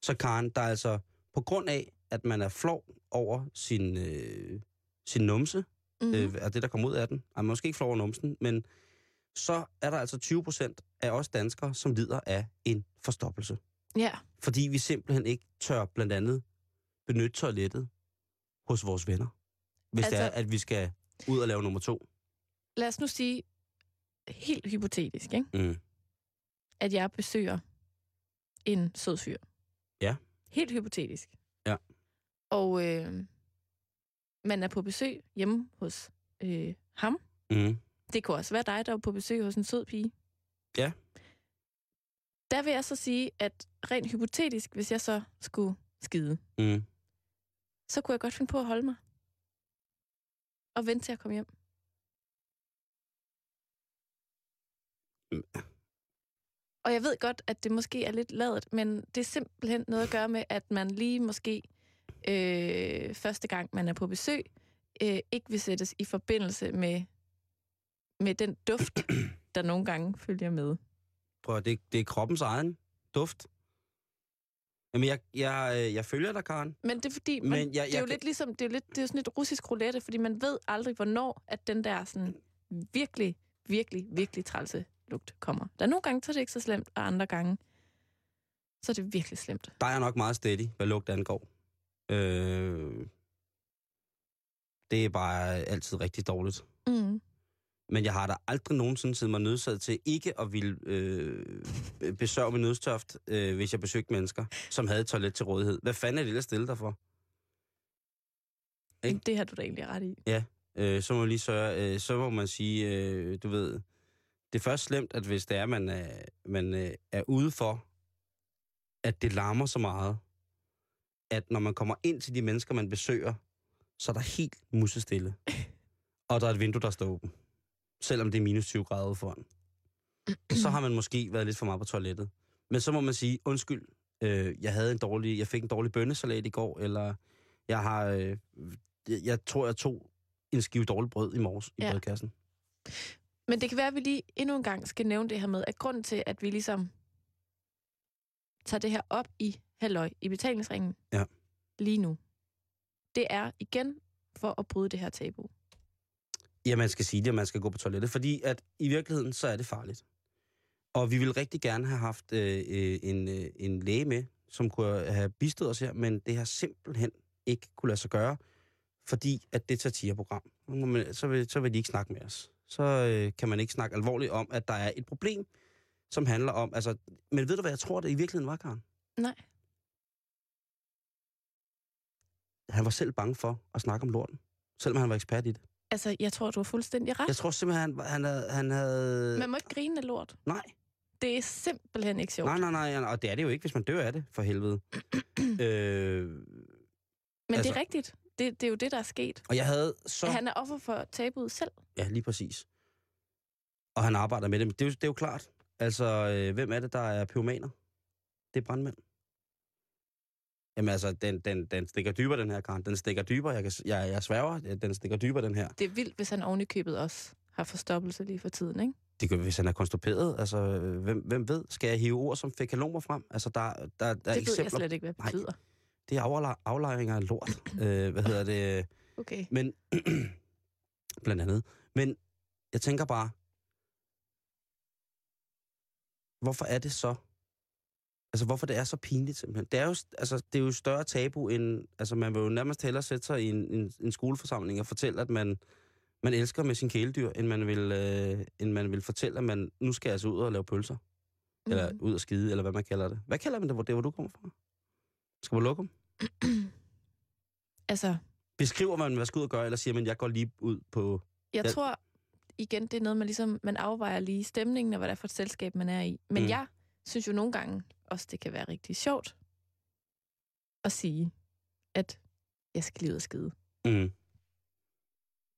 Så Karen, der er altså på grund af, at man er flov over sin, øh, sin numse, Mm-hmm. øh, af det, der kommer ud af den, er måske ikke flov over numsen, men så er der altså 20 procent af os danskere, som lider af en forstoppelse. Ja. Fordi vi simpelthen ikke tør blandt andet benytte toilettet hos vores venner. Hvis altså, det er, at vi skal ud og lave nummer to. Lad os nu sige, helt hypotetisk, ikke? Mm. at jeg besøger en sød fyr. Ja. Helt hypotetisk. Ja. Og øh, man er på besøg hjemme hos øh, ham. Mm. Det kunne også være dig, der er på besøg hos en sød pige. Ja. Der vil jeg så sige, at rent hypotetisk, hvis jeg så skulle skide, Mm. så kunne jeg godt finde på at holde mig. Og vente til at komme hjem. Mm. Og jeg ved godt, at det måske er lidt ladet, men det er simpelthen noget at gøre med, at man lige måske øh, første gang, man er på besøg, øh, ikke vil sættes i forbindelse med, med den duft, der nogle gange følger med. Prøv at, det, det er kroppens egen duft. Jamen, jeg, jeg, øh, jeg følger dig, Karen. Men det er fordi, man, Men jeg- jeg, det er jeg jo kan- lidt ligesom, det er jo lidt, det er jo sådan lidt russisk roulette, fordi man ved aldrig, hvornår at den der sådan virkelig, virkelig, virkelig trælse lugt kommer. Der er nogle gange, så er det ikke så slemt, og andre gange, så er det virkelig slemt. Der er jeg nok meget steady, hvad lugt angår. Øh, det er bare altid rigtig dårligt. Mm. Men jeg har da aldrig nogensinde siddet mig nødsaget til ikke at ville øh, besørge min nødstøft, øh, hvis jeg besøgte mennesker, som havde et toilet til rådighed. Hvad fanden er det, der stille dig for? Ikke? Det har du da egentlig ret i. Øh, så må lige sørge, øh, så må man sige, øh, du ved, det er først slemt, at hvis det er, man, er, man øh, er ude for, at det larmer så meget, at når man kommer ind til de mennesker, man besøger, så er der helt musestille. Og der er et vindue, der står åbent. Selvom det er minus 20 grader foran. Så har man måske været lidt for meget på toilettet. Men så må man sige, undskyld, øh, jeg havde en dårlig, jeg fik en dårlig bønnesalat i går, eller jeg har, øh, jeg, tror, jeg tog en skive dårligt brød i morges i Ja. brødkassen. Men det kan være, at vi lige endnu en gang skal nævne det her med, at grunden til, at vi ligesom tager det her op i halløj, i betalingsringen, Ja. lige nu, det er igen for at bryde det her tabu. Ja, man skal sige det, og man skal gå på toilettet, fordi at i virkeligheden, så er det farligt. Og vi vil rigtig gerne have haft øh, øh, en, øh, en læge med, som kunne have bistået os her, men det har simpelthen ikke kunne lade sig gøre, fordi at det er satireprogram. Så vil, så vil de ikke snakke med os. Så øh, kan man ikke snakke alvorligt om, at der er et problem, som handler om... Altså, men ved du, hvad jeg tror, det i virkeligheden var, Karen? Nej. Han var selv bange for at snakke om lorten, selvom han var ekspert i det. Altså, jeg tror, du har fuldstændig ret. Jeg tror simpelthen, han, han, havde, han havde... Man må ikke grine af lort. Nej. Det er simpelthen ikke sjovt. Nej, nej, nej, og det er det jo ikke, hvis man dør af det, for helvede. øh, Men det altså- er rigtigt. Det, det er jo det, der er sket. og jeg havde så... Han er offer for tabuet selv. Ja, lige præcis. Og han arbejder med det, men det er jo, det er jo klart. Altså, øh, hvem er det, der er pyromaner? Det er brandmænd. Jamen altså, den, den, den stikker dybere, den her, Karen. Den stikker dybere. Jeg, kan, jeg, jeg sværger, den stikker dybere, den her. Det er vildt, hvis han oven i købet også har forstoppelse lige for tiden, ikke? Det kan, hvis han er konstuperet, altså, hvem, hvem ved? Skal jeg hive ord som fekalomer frem? Altså, der, der, der er det ved jeg eksempler. slet ikke, hvad det Nej. betyder. Det er afle- aflejringer af lort. øh, hvad hedder det? Okay. Men, blandt andet. Men jeg tænker bare, hvorfor er det så, altså hvorfor det er så pinligt simpelthen? Det er jo, altså, det er jo større tabu end, altså man vil jo nærmest hellere sætte sig i en, en, en skoleforsamling og fortælle, at man, man elsker med sin kæledyr, end man, vil, øh, end man vil fortælle, at man nu skal jeg altså ud og lave pølser. Mm. Eller ud og skide, eller hvad man kalder det. Hvad kalder man det, hvor, det, hvor du kommer fra? Skal man lukke dem? Altså, Beskriver man, hvad man skal ud og gøre, eller siger man, jeg går lige ud på... jeg Ja. tror, igen, det er noget, man ligesom, man afvejer lige stemningen, og hvad det er for et selskab, man er i. Men mm. jeg synes jo nogle gange også, det kan være rigtig sjovt at sige, at jeg skal lige ud og skide. Mm.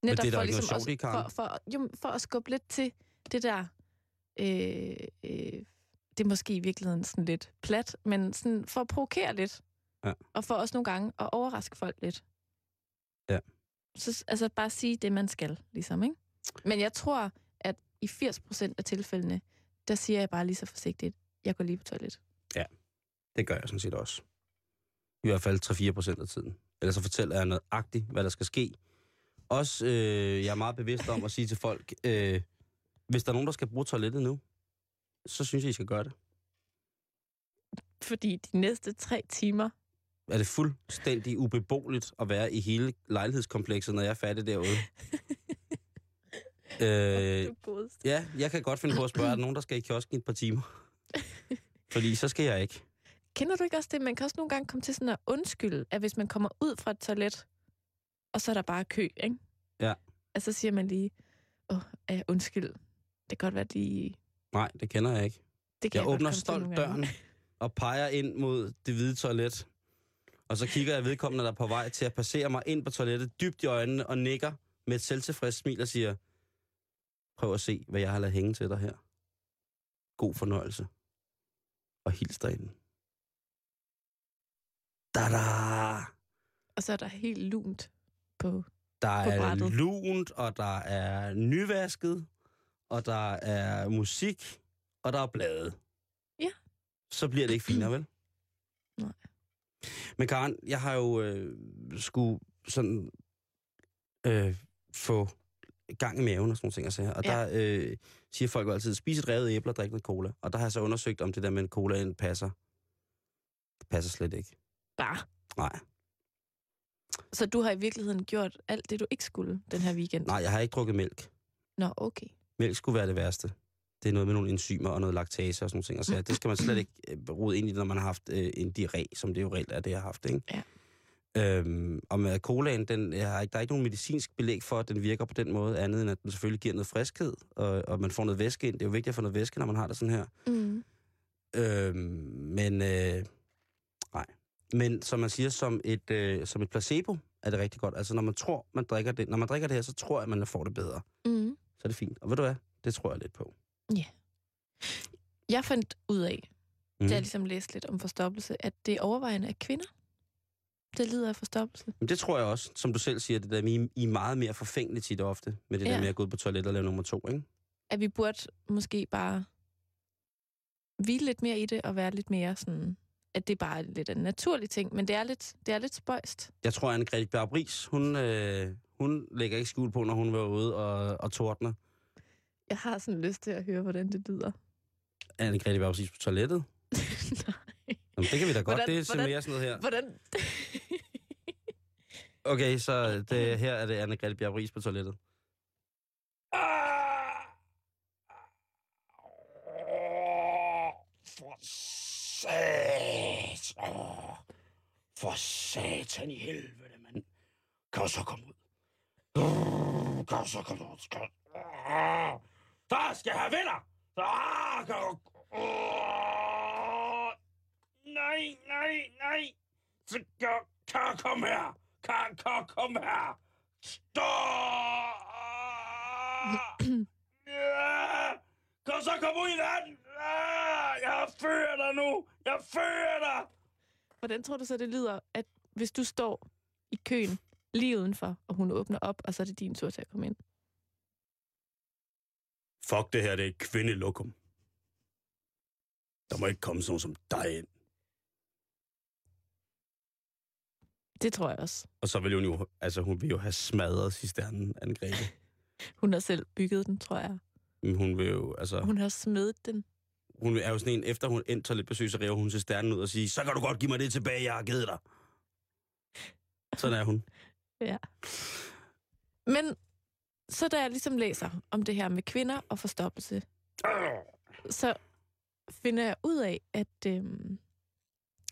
Netop det er for, ligesom sjovt også, for, for, jo, for at skubbe lidt til det der, øh, øh, det er måske i virkeligheden sådan lidt plat, men sådan for at provokere lidt. Ja. Og for også nogle gange at overraske folk lidt. Ja. Så altså bare sige det, man skal, ligesom, ikke? Men jeg tror, at i 80% af tilfældene, der siger jeg bare lige så forsigtigt, jeg går lige på toilet. Det gør jeg sådan set også. I hvert fald 3-4 procent af tiden. Ellers så fortæller jeg noget agtigt, hvad der skal ske. Også, øh, jeg er meget bevidst om at sige til folk, øh, hvis der er nogen, der skal bruge toilettet nu, så synes jeg, I skal gøre det. Fordi de næste tre timer, Er det fuldstændig ubeboeligt at være i hele lejlighedskomplekset, når jeg er færdig derude? Øh, ja, jeg kan godt finde på at spørge, er der nogen, der skal i kiosken i et par timer? Fordi så skal jeg ikke. Kender du ikke også det? Man kan også nogle gange komme til sådan at undskylde, at hvis man kommer ud fra et toilet, og så er der bare kø, ikke? Ja. Altså så siger man lige, åh, oh, undskyld, det kan godt være, de... Nej, det kender jeg ikke. Det kan Jeg godt åbner stolt døren og peger ind mod det hvide toilet. Og så kigger jeg vedkommende, der er på vej til at passere mig ind på toilettet, dybt i øjnene og nikker med et selvtilfreds smil og siger, prøv at se, hvad jeg har lavet hænge til dig her. God fornøjelse. Og hils derinde. Da-da! Og så er der helt lunt på... Der På er brættet. lunt, og der er nyvasket, og der er musik, og der er blade. Ja. Så bliver det ikke finere, vel? Nej. Men Karen, jeg har jo øh, skulle sådan øh, få gang i maven og sådan nogle ting. Og, så her. og Ja. der øh, siger folk jo altid, spis et revet æble og drik noget cola. Og der har jeg så undersøgt, om det der med en cola passer. Det passer slet ikke. Bare. Nej. Så du har i virkeligheden gjort alt det, du ikke skulle den her weekend? Nej, jeg har ikke drukket mælk. Nå, okay. Mælk skulle være det værste. Det er noget med nogle enzymer og noget laktase og sådan nogle ting. Og så det skal man slet ikke øh, rode ind i, når man har haft øh, en diarré, som det jo reelt er, det jeg har haft. Ikke? Ja. Øhm, og med colaen, den, jeg har ikke, der er ikke nogen medicinsk belæg for, at den virker på den måde, andet end at den selvfølgelig giver noget friskhed, og, og man får noget væske ind. Det er jo vigtigt at få noget væske, når man har det sådan her. Mm. Øhm, men øh. Men som man siger, som et, øh, som et placebo er det rigtig godt. Altså når man tror, man drikker det, når man drikker det her, så tror jeg, at man får det bedre. Mm. Så er det fint. Og ved du hvad? Det tror jeg lidt på. Jeg fandt ud af, Mm. da jeg ligesom læste lidt om forstoppelse, at det overvejende er kvinder, der lider af forstoppelse. Men det tror jeg også, som du selv siger, det der I- I er meget mere forfængelige tit og ofte, med det ja. Ja. der med at gå ud på toilettet og lave nummer to, ikke? At vi burde måske bare hvile lidt mere i det, og være lidt mere sådan, at det bare er lidt en naturlig ting, men det er lidt, det er lidt spøjst. Jeg tror, at Anne-Grethe Bjarup-Ries, hun, øh, hun lægger ikke skjul på, når hun var ude og, og tordner. Jeg har sådan lyst til at høre, hvordan det lyder. Anne-Grethe Bjarup-Ries på toilettet. Nej. Jamen, det kan vi da godt. Hvordan- det er mere sådan noget her. Hvordan? Okay, så det, her er det Anne-Grethe Bjarup-Ries på toilettet. For satan. For satan i helvede, mand. Kan du så komme ud? Kan du så komme ud? Skal... Der skal have venner! Ah, kan. Nej, nej, nej. Så kan, kan komme her? Kan, kan jeg komme her? Stop! Kan du så komme ud i verden? Ah, jeg fører dig nu! Jeg fører dig! Hvordan tror du så, det lyder, at hvis du står i køen lige udenfor, og hun åbner op, og så er det din tur til at komme ind? Fuck det her, det er et kvindelokum. Der må ikke komme sådan nogen som dig ind. Det tror jeg også. Og så vil hun jo, altså hun vil jo have smadret cisternen, Anne-Grethe. Hun har selv bygget den, tror jeg. Men hun vil jo, altså... Hun har smedet den. Hun er jo sådan en, efter hun endte toiletbesøg, så river hun cisternen ud og siger, så kan du godt give mig det tilbage, jeg har givet dig. Sådan er hun. Men så da jeg ligesom læser om det her med kvinder og forstoppelse, så finder jeg ud af, at, øhm,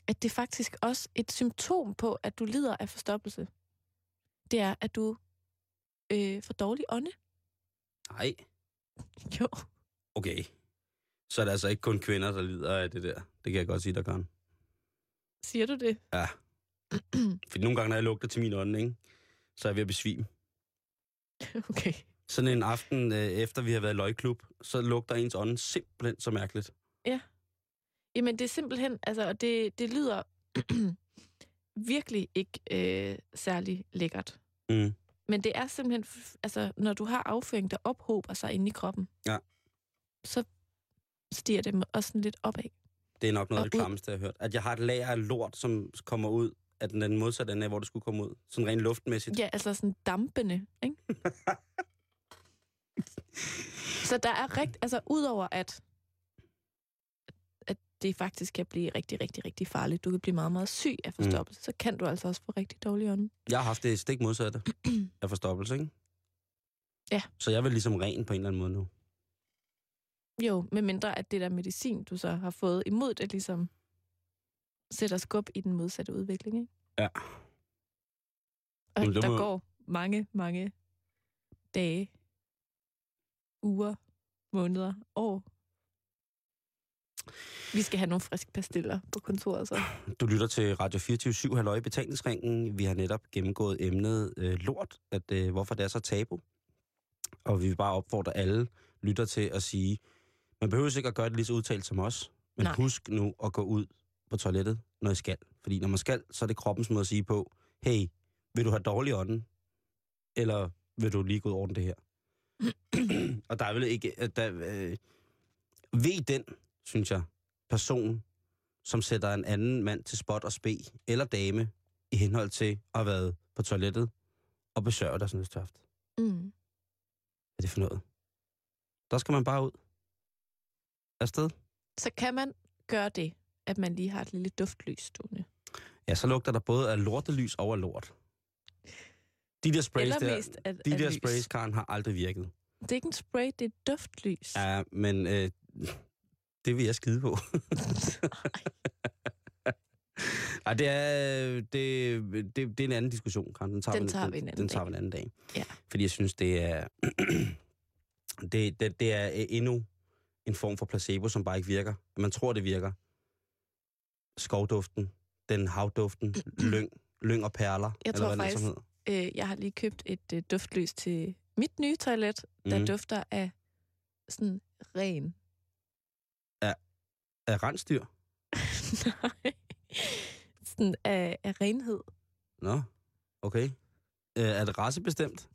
at det faktisk også et symptom på, at du lider af forstoppelse. Det er, at du øh, får dårlig ånde. Nej, Jo. okay. Så er det altså ikke kun kvinder, der lider af det der. Det kan jeg godt sige, der kan. Siger du det? Ja. For nogle gange, når jeg lugter til min ånd, ikke, så er jeg ved at besvime. Okay. Sådan en aften, øh, efter vi har været i løgklub, så lugter ens ånd simpelthen så mærkeligt. Jamen, det er simpelthen, altså, og det, det lyder virkelig ikke øh, særlig lækkert. Mm. Men det er simpelthen, altså, når du har afføring, der ophober sig inde i kroppen, Ja. så stiger det også sådan lidt opad. Det er nok noget Og af det klammeste, jeg har hørt. At jeg har et lager af lort, som kommer ud af den, den modsatte ende af, hvor det skulle komme ud. Sådan rent luftmæssigt. Ja, altså sådan dampende, ikke? så der er rigt, altså udover at, at det faktisk kan blive rigtig, rigtig, rigtig farligt. Du kan blive meget, meget syg af forstoppelse. Mm. Så kan du altså også få rigtig dårlig ånde. Jeg har haft det stik modsatte af forstoppelse, ikke? Ja. Så jeg vil ligesom ren på en eller anden måde nu. Jo, med mindre at det der medicin, du så har fået imod det, ligesom sætter skub i den modsatte udvikling, ikke? Ja. Og Men det der må- går mange, mange dage, uger, måneder, år. Vi skal have nogle friske pastiller på kontoret, så. Du lytter til Radio 24 Halløj i betalingsringen. Vi har netop gennemgået emnet øh, lort, at øh, hvorfor det er så tabu. Og vi vil bare opfordre alle lytter til at sige, man behøver ikke at gøre det lige så udtalt som os, men Nej. Husk nu at gå ud på toilettet, når I skal. Fordi når man skal, så er det kroppens måde at sige på, hey, vil du have dårlig ånden, eller vil du lige gå ud over det her? og der er vel ikke... Der, øh, ved den, synes jeg, person, som sætter en anden mand til spot og spe, eller dame, i henhold til at have været på toilettet og besøge dig sådan et tøft. Mm. Hvad er det for noget? Der skal man bare ud. Afsted. Så kan man gøre det, at man lige har et lille duftlys stående. Ja, så lugter der både af lortelys og af lort. De der sprays, Eller der, mest af, de af der lys. sprays, Karen, har aldrig virket. Det er ikke en spray, det er et duftlys. Ja, men øh, det vil jeg skide på. Ej, det er, det, det, det er en anden diskussion, Karen. Den tager, Den vi, tager vi en anden den tager dag. vi en anden dag. Ja. Fordi jeg synes, det er, det, det, det er endnu en form for placebo, som bare ikke virker. Man tror, det virker. Skovduften, den havduften, lyng, lyng og perler. Jeg eller tror den så faktisk-. Øh, jeg har lige købt et øh, duftlys til mit nye toilet, der Mhm. dufter af sådan ren. Af rensdyr? Nej. sådan af, af renhed. Nå, okay. Øh, er det racebestemt?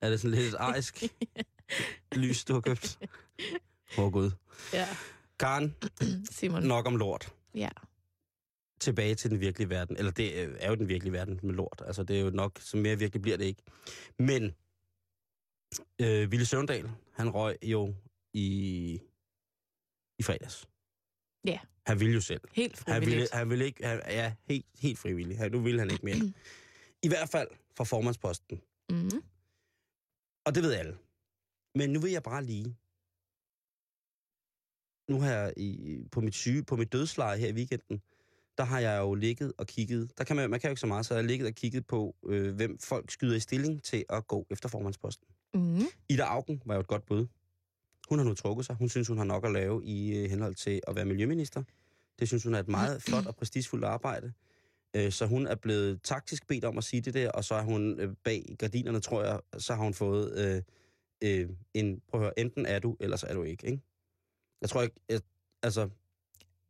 Er det sådan lidt et arisk lys, du har købt? Åh oh, gud. Ja. Karen, Simon. nok om lort. Ja. Tilbage til den virkelige verden. Eller det øh, er jo den virkelige verden med lort. Altså det er jo nok, så mere virkelig bliver det ikke. Men øh, Ville Søvndal, han røg jo i, i fredags. Ja. Han ville jo selv. Helt Han ville, frivilligt. han ville ikke, han, ja, helt, helt frivillig. Han, nu vil han ikke mere. I hvert fald fra formandsposten. Mm. Og det ved alle. Men nu vil jeg bare lige... Nu har jeg i, på, mit syge, på mit dødsleje her i weekenden, der har jeg jo ligget og kigget. Der kan man, man kan jo ikke så meget, så jeg har ligget og kigget på, øh, hvem folk skyder i stilling til at gå efter formandsposten. Mm. Ida Augen var jo et godt bud. Hun har nu trukket sig. Hun synes, hun har nok at lave i øh, henhold til at være miljøminister. Det synes hun er et meget flot og prestigefuldt arbejde. Øh, Så hun er blevet taktisk bedt om at sige det der, og så er hun øh, bag gardinerne, tror jeg, så har hun fået øh, øh, en, prøv at høre, enten er du, eller så er du ikke, ikke? Jeg tror ikke, jeg, altså,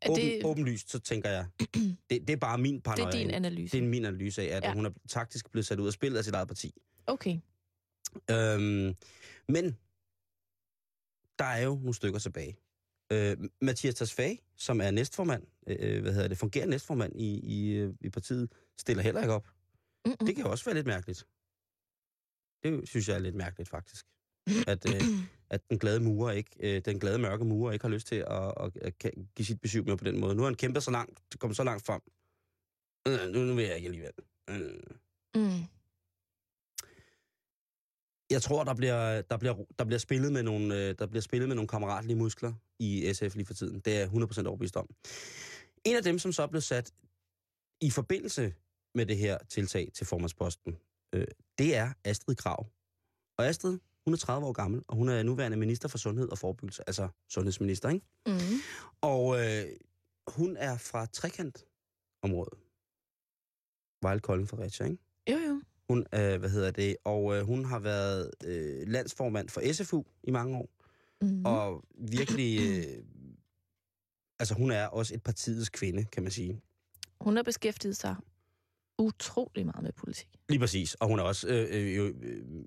åben, det, åbenlyst, så tænker jeg, det, det er bare min det paranoia. er din analyse? det er min analyse af, at Ja. hun er taktisk blevet sat ud af spillet af sit eget parti. Okay. Øhm, men der er jo nogle stykker tilbage. Øh, Mathias Tasfag, som er næstformand, øh, hvad hedder det, fungerende næstformand i, i, i partiet, stiller heller ikke op. Mm-mm. Det kan også være lidt mærkeligt. Det synes jeg er lidt mærkeligt, faktisk. At, øh, at den glade murer ikke, øh, den glade mørke murer ikke har lyst til at, at, at give sit besøg med på den måde. Nu har han kæmpet så langt, kommet så langt frem. Øh, nu, nu vil jeg ikke alligevel. Øh. Mm. Jeg tror, der bliver, der bliver, der bliver, spillet, med nogle, øh, der bliver spillet med nogle kammeratlige muskler i SF lige for tiden. Det er jeg 100% overbevist om. En af dem, som så blevet sat i forbindelse med det her tiltag til formandsposten, øh, det er Astrid Krav. Og Astrid, hun er 30 år gammel, og hun er nuværende minister for sundhed og forebyggelse, altså sundhedsminister, ikke? Mm. Og øh, hun er fra trekantområdet. Vejle Kolding Fredericia, ikke? Jo, jo. Hun, øh, hvad hedder det, og øh, hun har været øh, landsformand for SFU i mange år, mm. og virkelig, øh, altså hun er også et partiets kvinde, kan man sige. Hun har beskæftiget sig utrolig meget med politik. Lige præcis, og hun er også øh, øh, øh,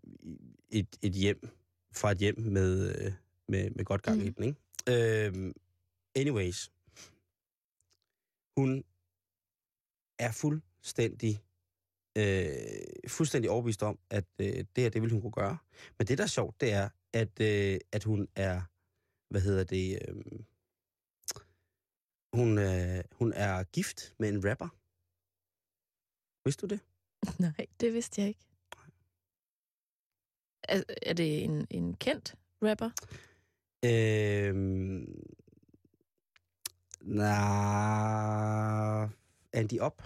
et, et hjem, fra et hjem med, øh, med, med godt gang mm. i den, ikke? Øh, anyways, hun er fuldstændig øh, fuldstændig overbevist om, at øh, det her, det vil hun kunne gøre. Men det, der er sjovt, det er, at, øh, at hun er, hvad hedder det, øh, hun, øh, hun er gift med en rapper. Vidste du det? Nej, det vidste jeg ikke. Er, er det en, en kendt rapper? Øhm, nej, Andy Op.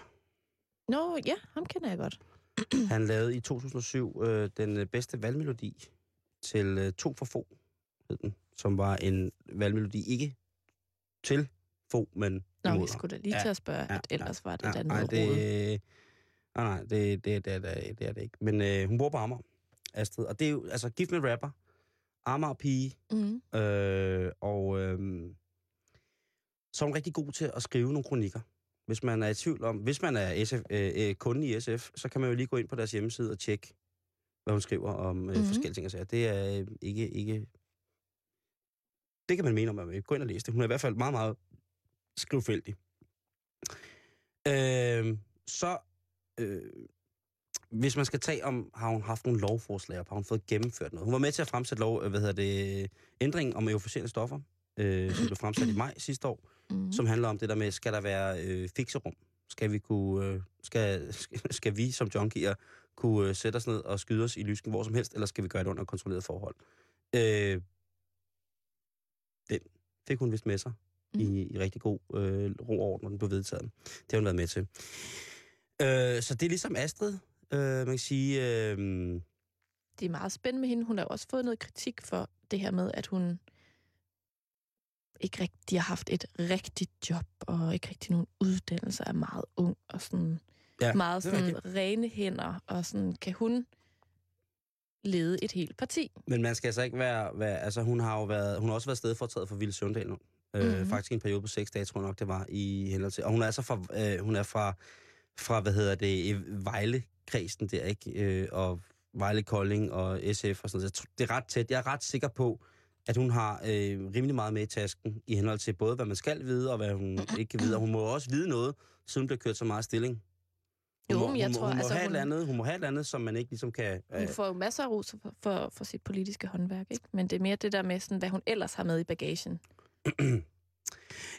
Nå, ja, ham kender jeg godt. Han lavede i 2007 øh, den øh, bedste valgmelodi til øh, To for få, hed den, som var en valgmelodi ikke til få, men Nå, imod vi skulle da lige Ja, til at spørge, ja, at ellers var det Ja, da nej, det. Nej, nej, det, det, det, er, det, det er det ikke. Men øh, hun bor på Amager, Astrid. Og det er jo, altså, gift med rapper, Amager pige, Mm. øh, og øh, så er hun rigtig god til at skrive nogle kronikker. Hvis man er i tvivl om, hvis man er SF, øh, øh, kunde i SF, så kan man jo lige gå ind på deres hjemmeside og tjekke, hvad hun skriver om øh, mm-hmm. forskellige ting og sager. Det er øh, ikke, ikke... Det kan man mene om, at man vil gå ind og læse det. Hun er i hvert fald meget, meget skrivfældig. Øh, så, øh, hvis man skal tage om, har hun haft nogle lovforslag op, har hun fået gennemført noget. Hun var med til at fremsætte lov, øh, hvad hedder det, ændring om euforiserende stoffer, øh, som blev fremsat i maj sidste år, Mm. som handler om det der med, skal der være øh, fikserum? Skal vi kunne, øh, skal, skal, skal vi som junkier kunne øh, sætte os ned og skyde os i lysken hvor som helst, eller skal vi gøre det under kontrolleret forhold? Øh, den fik hun vist med sig mm. i, i rigtig god øh, ro og orden, når den blev vedtaget. Det har hun været med til. Øh, så det er ligesom Astrid, øh, man kan sige... Øh, Det er meget spændende med hende. Hun har også fået noget kritik for det her med, at hun ikke rigtig har haft et rigtigt job, og ikke rigtig nogen uddannelse, er meget ung, og sådan ja, meget sådan rene hænder, og sådan kan hun lede et helt parti. Men man skal altså ikke være, være... Altså, hun har jo været... Hun har også været stedfortrædet for Ville Søvndal nu. Øh, Mhm. Faktisk en periode på seks dage, tror jeg nok, det var, i henhold til... Og hun er altså fra... Øh, hun er fra, fra, hvad hedder det, Vejle-kredsen der, ikke? Øh, og Vejle Kolding og SF og sådan noget. Det er ret tæt. Jeg er ret sikker på, at hun har øh, rimelig meget med i tasken i henhold til både, hvad man skal vide, og hvad hun ikke kan vide. Og hun må også vide noget, siden hun bliver kørt så meget stilling. Hun Jo, må, men jeg hun, tror, hun, må altså, have hun- et andet, hun må have et andet, som man ikke ligesom kan... Hun får jo masser af ros for, for, for sit politiske håndværk, ikke? Men det er mere det der med, sådan, hvad hun ellers har med i bagagen.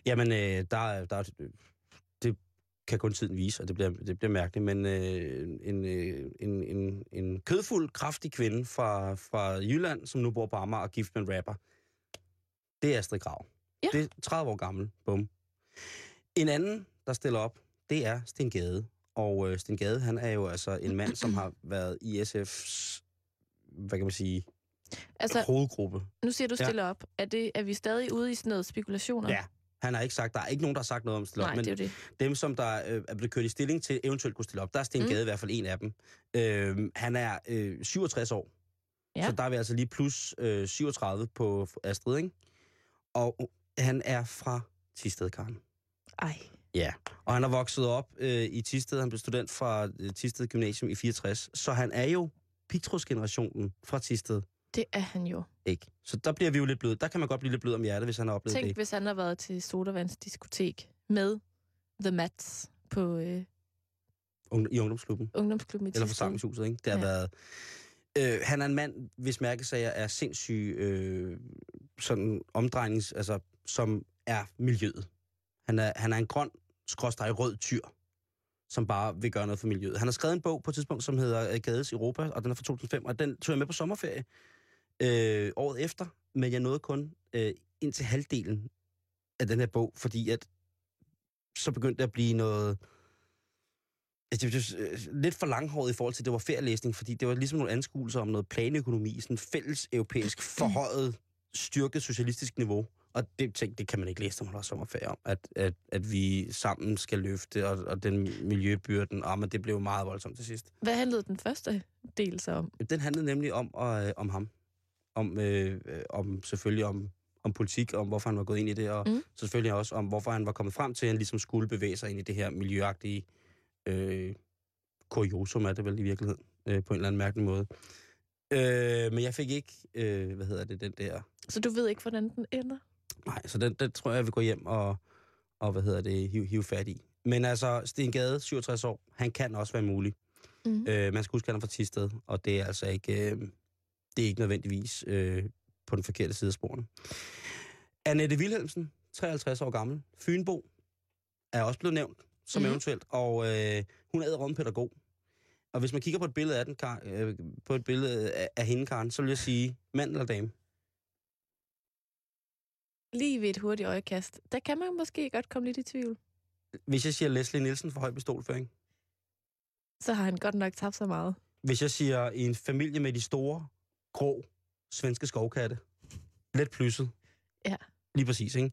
Jamen, øh, der, der, kan kun tiden vise, og det bliver, det bliver mærkeligt, men øh, en, øh, en, en, en kødfuld, kraftig kvinde fra, fra Jylland, som nu bor på Amager og gift med en rapper, det er Astrid Grav. Ja. Det er 30 år gammel. Bum. En anden, der stiller op, det er Sten Gade. Og øh, Sten Gade, han er jo altså en mand, som har været i SF's, hvad kan man sige, Altså, hovedgruppe. nu siger du Ja. stille op. Er, det, er vi stadig ude i sådan noget spekulationer? Ja. Han har ikke sagt, der er ikke nogen, der har sagt noget om stille op, Nej, men det det. dem, som der øh, er blevet kørt i stilling til eventuelt kunne stille op, der er Sten Mm. Gade i hvert fald en af dem. Øh, han er øh, 67 år, Ja. så der er vi altså lige plus øh, 37 på Astrid, ikke? Og han er fra Tisted, Karen. Ej. Ja, og han er vokset op øh, i Tisted. Han blev student fra øh, Tisted Gymnasium i 64, så han er jo Pictros-generationen fra Tisted, Det er han jo. ikke? Så der bliver vi jo lidt bløde. Der kan man godt blive lidt blød om hjertet, hvis han har oplevet Tænk, det. hvis han har været til Sodavands diskotek med The Mats på øh, Ung- I ungdomsklubben. ungdomsklubben i Eller forsamlingshuset, ikke? Det har Ja. været... Øh, han er en mand, hvis mærkesager er sindssyg øh, sådan omdrejnings... Altså, som er miljøet. Han er, han er en grøn, skråstrej rød tyr, som bare vil gøre noget for miljøet. Han har skrevet en bog på et tidspunkt, som hedder øh, Gades Europa, og den er fra 2005, og den tog jeg med på sommerferie øh, året efter, men jeg nåede kun øh, ind til halvdelen af den her bog, fordi at så begyndte det at blive noget... Altså, det var øh, lidt for langhåret i forhold til, at det var ferielæsning, fordi det var ligesom nogle anskuelser om noget planøkonomi, sådan fælles europæisk forhøjet, styrket socialistisk niveau. Og det, tænk, det kan man ikke læse, når man har sommerferie om, at, at, at vi sammen skal løfte, og, og den miljøbyrden, og men det blev meget voldsomt til sidst. Hvad handlede den første del så om? Den handlede nemlig om, øh, om ham. Om, øh, øh, om selvfølgelig om, om politik, om hvorfor han var gået ind i det, og Mm. selvfølgelig også om, hvorfor han var kommet frem til, at han ligesom skulle bevæge sig ind i det her miljøagtige øh, kuriosum, er det vel i virkeligheden, øh, på en eller anden mærkelig måde. Øh, men jeg fik ikke, øh, hvad hedder det, den der... Så du ved ikke, hvordan den ender? Nej, så den, den tror jeg, jeg vil gå hjem og, og hvad hedder det, hive, hive fat i. Men altså, Sten Gade, 67 år, han kan også være mulig. Mm. Øh, man skal huske, at han er fra Tisted, og det er altså ikke, øh, det er ikke nødvendigvis øh, på den forkerte side af sporene. Annette Wilhelmsen, 53 år gammel, Fynbo, er også blevet nævnt som mm. eventuelt, og øh, hun er æderrømme pædagog. Og hvis man kigger på et billede af den, Kar, øh, på et billede af, af hende, Karen, så vil jeg sige, mand eller dame? Lige ved et hurtigt øjekast, der kan man måske godt komme lidt i tvivl. Hvis jeg siger Leslie Nielsen for høj pistolføring. Så har han godt nok tabt så meget. Hvis jeg siger en familie med de store, grå, svenske skovkatte. Let plysset. Ja. Lige præcis, ikke?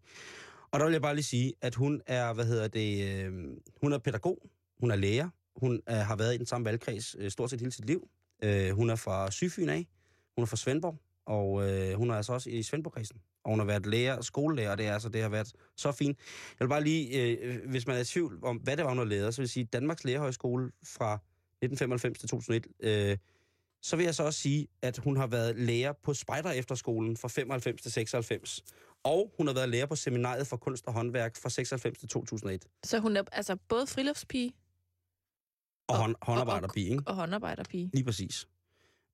Og der vil jeg bare lige sige, at hun er, hvad hedder det, øh, hun er pædagog, hun er lærer, hun er, har været i den samme valgkreds øh, stort set hele sit liv. Øh, hun er fra Sydfyn af, hun er fra Svendborg, og øh, hun er altså også i Svendborg-kredsen. Og hun har været lærer, skolelærer, det, er, altså, det har været så fint. Jeg vil bare lige, øh, hvis man er i tvivl om, hvad det var, hun har lærer, så vil jeg sige, Danmarks Lærerhøjskole fra 1995 til 2001, øh, så vil jeg så også sige, at hun har været lærer på Spejder Efterskolen fra 95 til 96. Og hun har været lærer på seminariet for kunst og håndværk fra 96 til 2001. Så hun er altså både friluftspige Og, Og- hånd, håndarbejderpige, ikke? og håndarbejderpige. Lige præcis.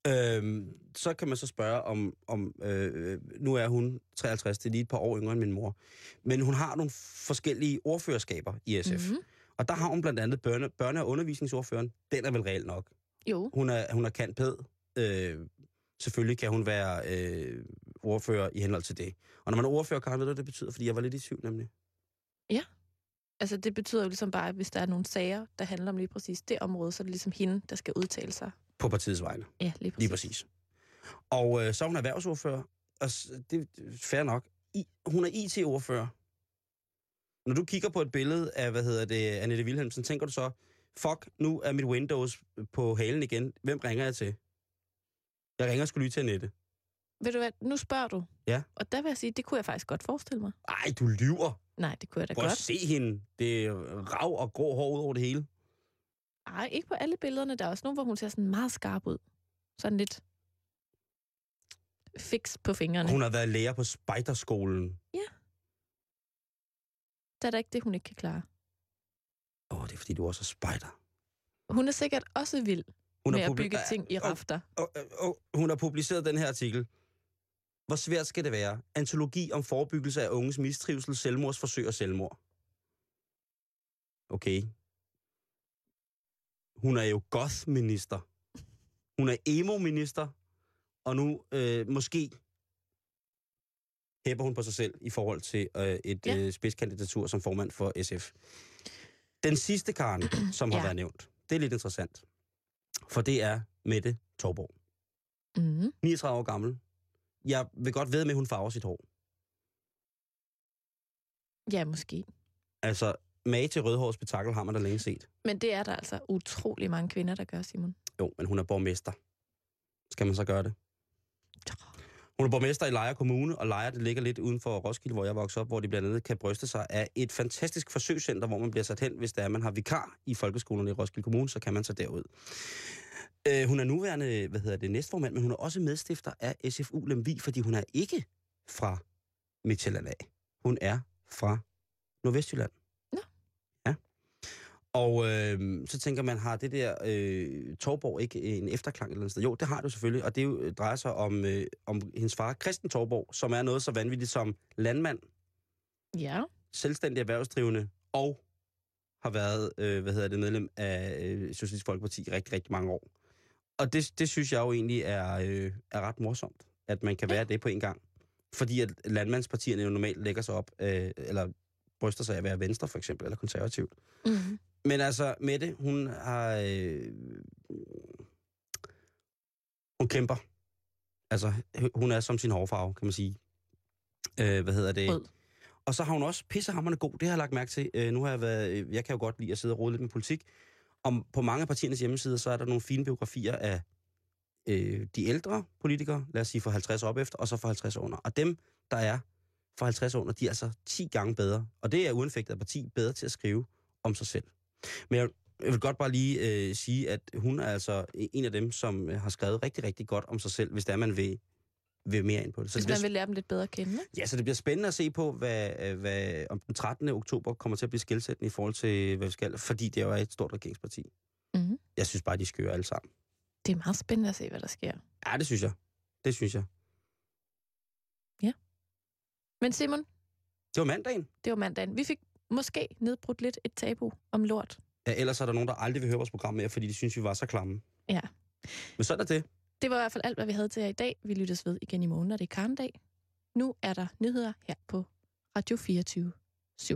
Øhm, så kan man så spørge om, om øh, nu er hun 53, det er lige et par år yngre end min mor. Men hun har nogle forskellige ordførerskaber i SF. Mm-hmm. Og der har hun blandt andet børne, børne- og undervisningsordføreren. Den er vel reelt nok. Jo, Hun er, hun er kantpæd. Øh, selvfølgelig kan hun være øh, ordfører i henhold til det. Og når man er ordfører, Karen, ved du, hvad det betyder? Fordi jeg var lidt i tvivl, nemlig. altså det betyder jo ligesom bare, at hvis der er nogle sager, der handler om lige præcis det område, så er det ligesom hende, der skal udtale sig. På partiets vegne. Ja, lige præcis. Lige præcis. Og øh, så er hun erhvervsordfører. Og det er fair nok. I, hun er IT-ordfører. Når du kigger på et billede af, hvad hedder det, Annette Wilhelmsen, tænker du så, fuck, nu er mit Windows på halen igen. Hvem ringer jeg til? Jeg ringer sgu lige til Annette. Ved du hvad, nu spørger du. Ja. Og der vil jeg sige, det kunne jeg faktisk godt forestille mig. Ej, du lyver. Nej, det kunne jeg da Prøv godt. se hende. Det er rav og grå hår ud over det hele. Ej, ikke på alle billederne. Der er også nogle, hvor hun ser sådan meget skarp ud. Sådan lidt fix på fingrene. Hun har været lærer på spejderskolen. Der er da ikke det, hun ikke kan klare. Åh, oh, det er fordi, du også er spejder. Hun er sikkert også vild Hun med at bygge ting i rafter. og, og, og hun har publiceret den her artikel. Hvor svært skal det være? Antologi om forebyggelse af unges mistrivsel, selvmordsforsøg og selvmord. Okay. Hun er jo goth-minister. Hun er emo-minister. Og nu øh, måske hæpper hun på sig selv i forhold til øh, et Ja. øh, spidskandidatur som formand for SF. Den sidste Karen, som har Ja. været nævnt, det er lidt interessant. For det er Mette Torborg. Mm. 39 år gammel. Jeg vil godt ved med, at hun farver sit hår. Ja, måske. Altså, mage til rødhårets spektakel har man da længe set. Men det er der altså utrolig mange kvinder, der gør, Simon. Jo, men hun er borgmester. Skal man så gøre det? Hun er borgmester i Lejre Kommune, og Lejre det ligger lidt uden for Roskilde, hvor jeg voksede op, hvor de blandt andet kan bryste sig af et fantastisk forsøgscenter, hvor man bliver sat hen, hvis der er, man har vikar i folkeskolerne i Roskilde Kommune, så kan man tage derud. Øh, hun er nuværende, hvad hedder det, næstformand, men hun er også medstifter af SFU Lemvi, fordi hun er ikke fra Midtjylland af. Hun er fra Nordvestjylland. Ja. Og øh, så tænker man, har det der øh, Torborg ikke en efterklang eller andet sted? Jo, det har jo selvfølgelig, og det jo, øh, drejer sig om, øh, om hendes far, Christian Torborg, som er noget så vanvittigt som landmand, Ja. selvstændig erhvervsdrivende og har været, øh, hvad hedder det, medlem af øh, Socialistisk Folkeparti i rigtig, rigtig mange år. Og det, det synes jeg jo egentlig er, øh, er ret morsomt, at man kan Ja. være det på en gang. Fordi at landmandspartierne jo normalt lægger sig op, øh, eller bryster sig af at være venstre for eksempel, eller konservativt. Mm. Men altså, Mette, hun har... Øh, hun kæmper. Altså, hun er som sin hårfarve, kan man sige. Øh, hvad hedder det? Rød. Og så har hun også pissehammerende god, det har jeg lagt mærke til. Øh, nu har jeg været, øh, jeg kan jo godt lide at sidde og rode lidt med politik. Om på mange af partiernes hjemmesider, så er der nogle fine biografier af øh, de ældre politikere, lad os sige fra 50 op efter, og så fra 50 under. Og dem, der er fra 50 under, de er altså 10 gange bedre. Og det er uanfægtet af parti bedre til at skrive om sig selv. Men jeg, jeg vil godt bare lige øh, sige, at hun er altså en af dem, som øh, har skrevet rigtig, rigtig godt om sig selv, hvis det er, man vil, vil mere ind på det. Så Hvis det bliver man vil lære dem lidt bedre at kende? Ja, så det bliver spændende at se på, hvad, øh, hvad, om den 13. oktober kommer til at blive skilsættende i forhold til, hvad vi skal, fordi det jo er et stort regeringsparti. Mhm. Jeg synes bare, de skører alle sammen. Det er meget spændende at se, hvad der sker. Ja, det synes jeg. Det synes jeg. Men Simon, Det var mandagen. det var mandagen. Vi fik måske nedbrudt lidt et tabu om lort Ja, ellers er der nogen, der aldrig vil høre vores program mere, fordi de synes, vi var så klamme. Ja. Men sådan er det. Det var i hvert fald alt, hvad vi havde til jer i dag. Vi lyttes ved igen i morgen, når det er karndag. Nu er der nyheder her på Radio 24 7.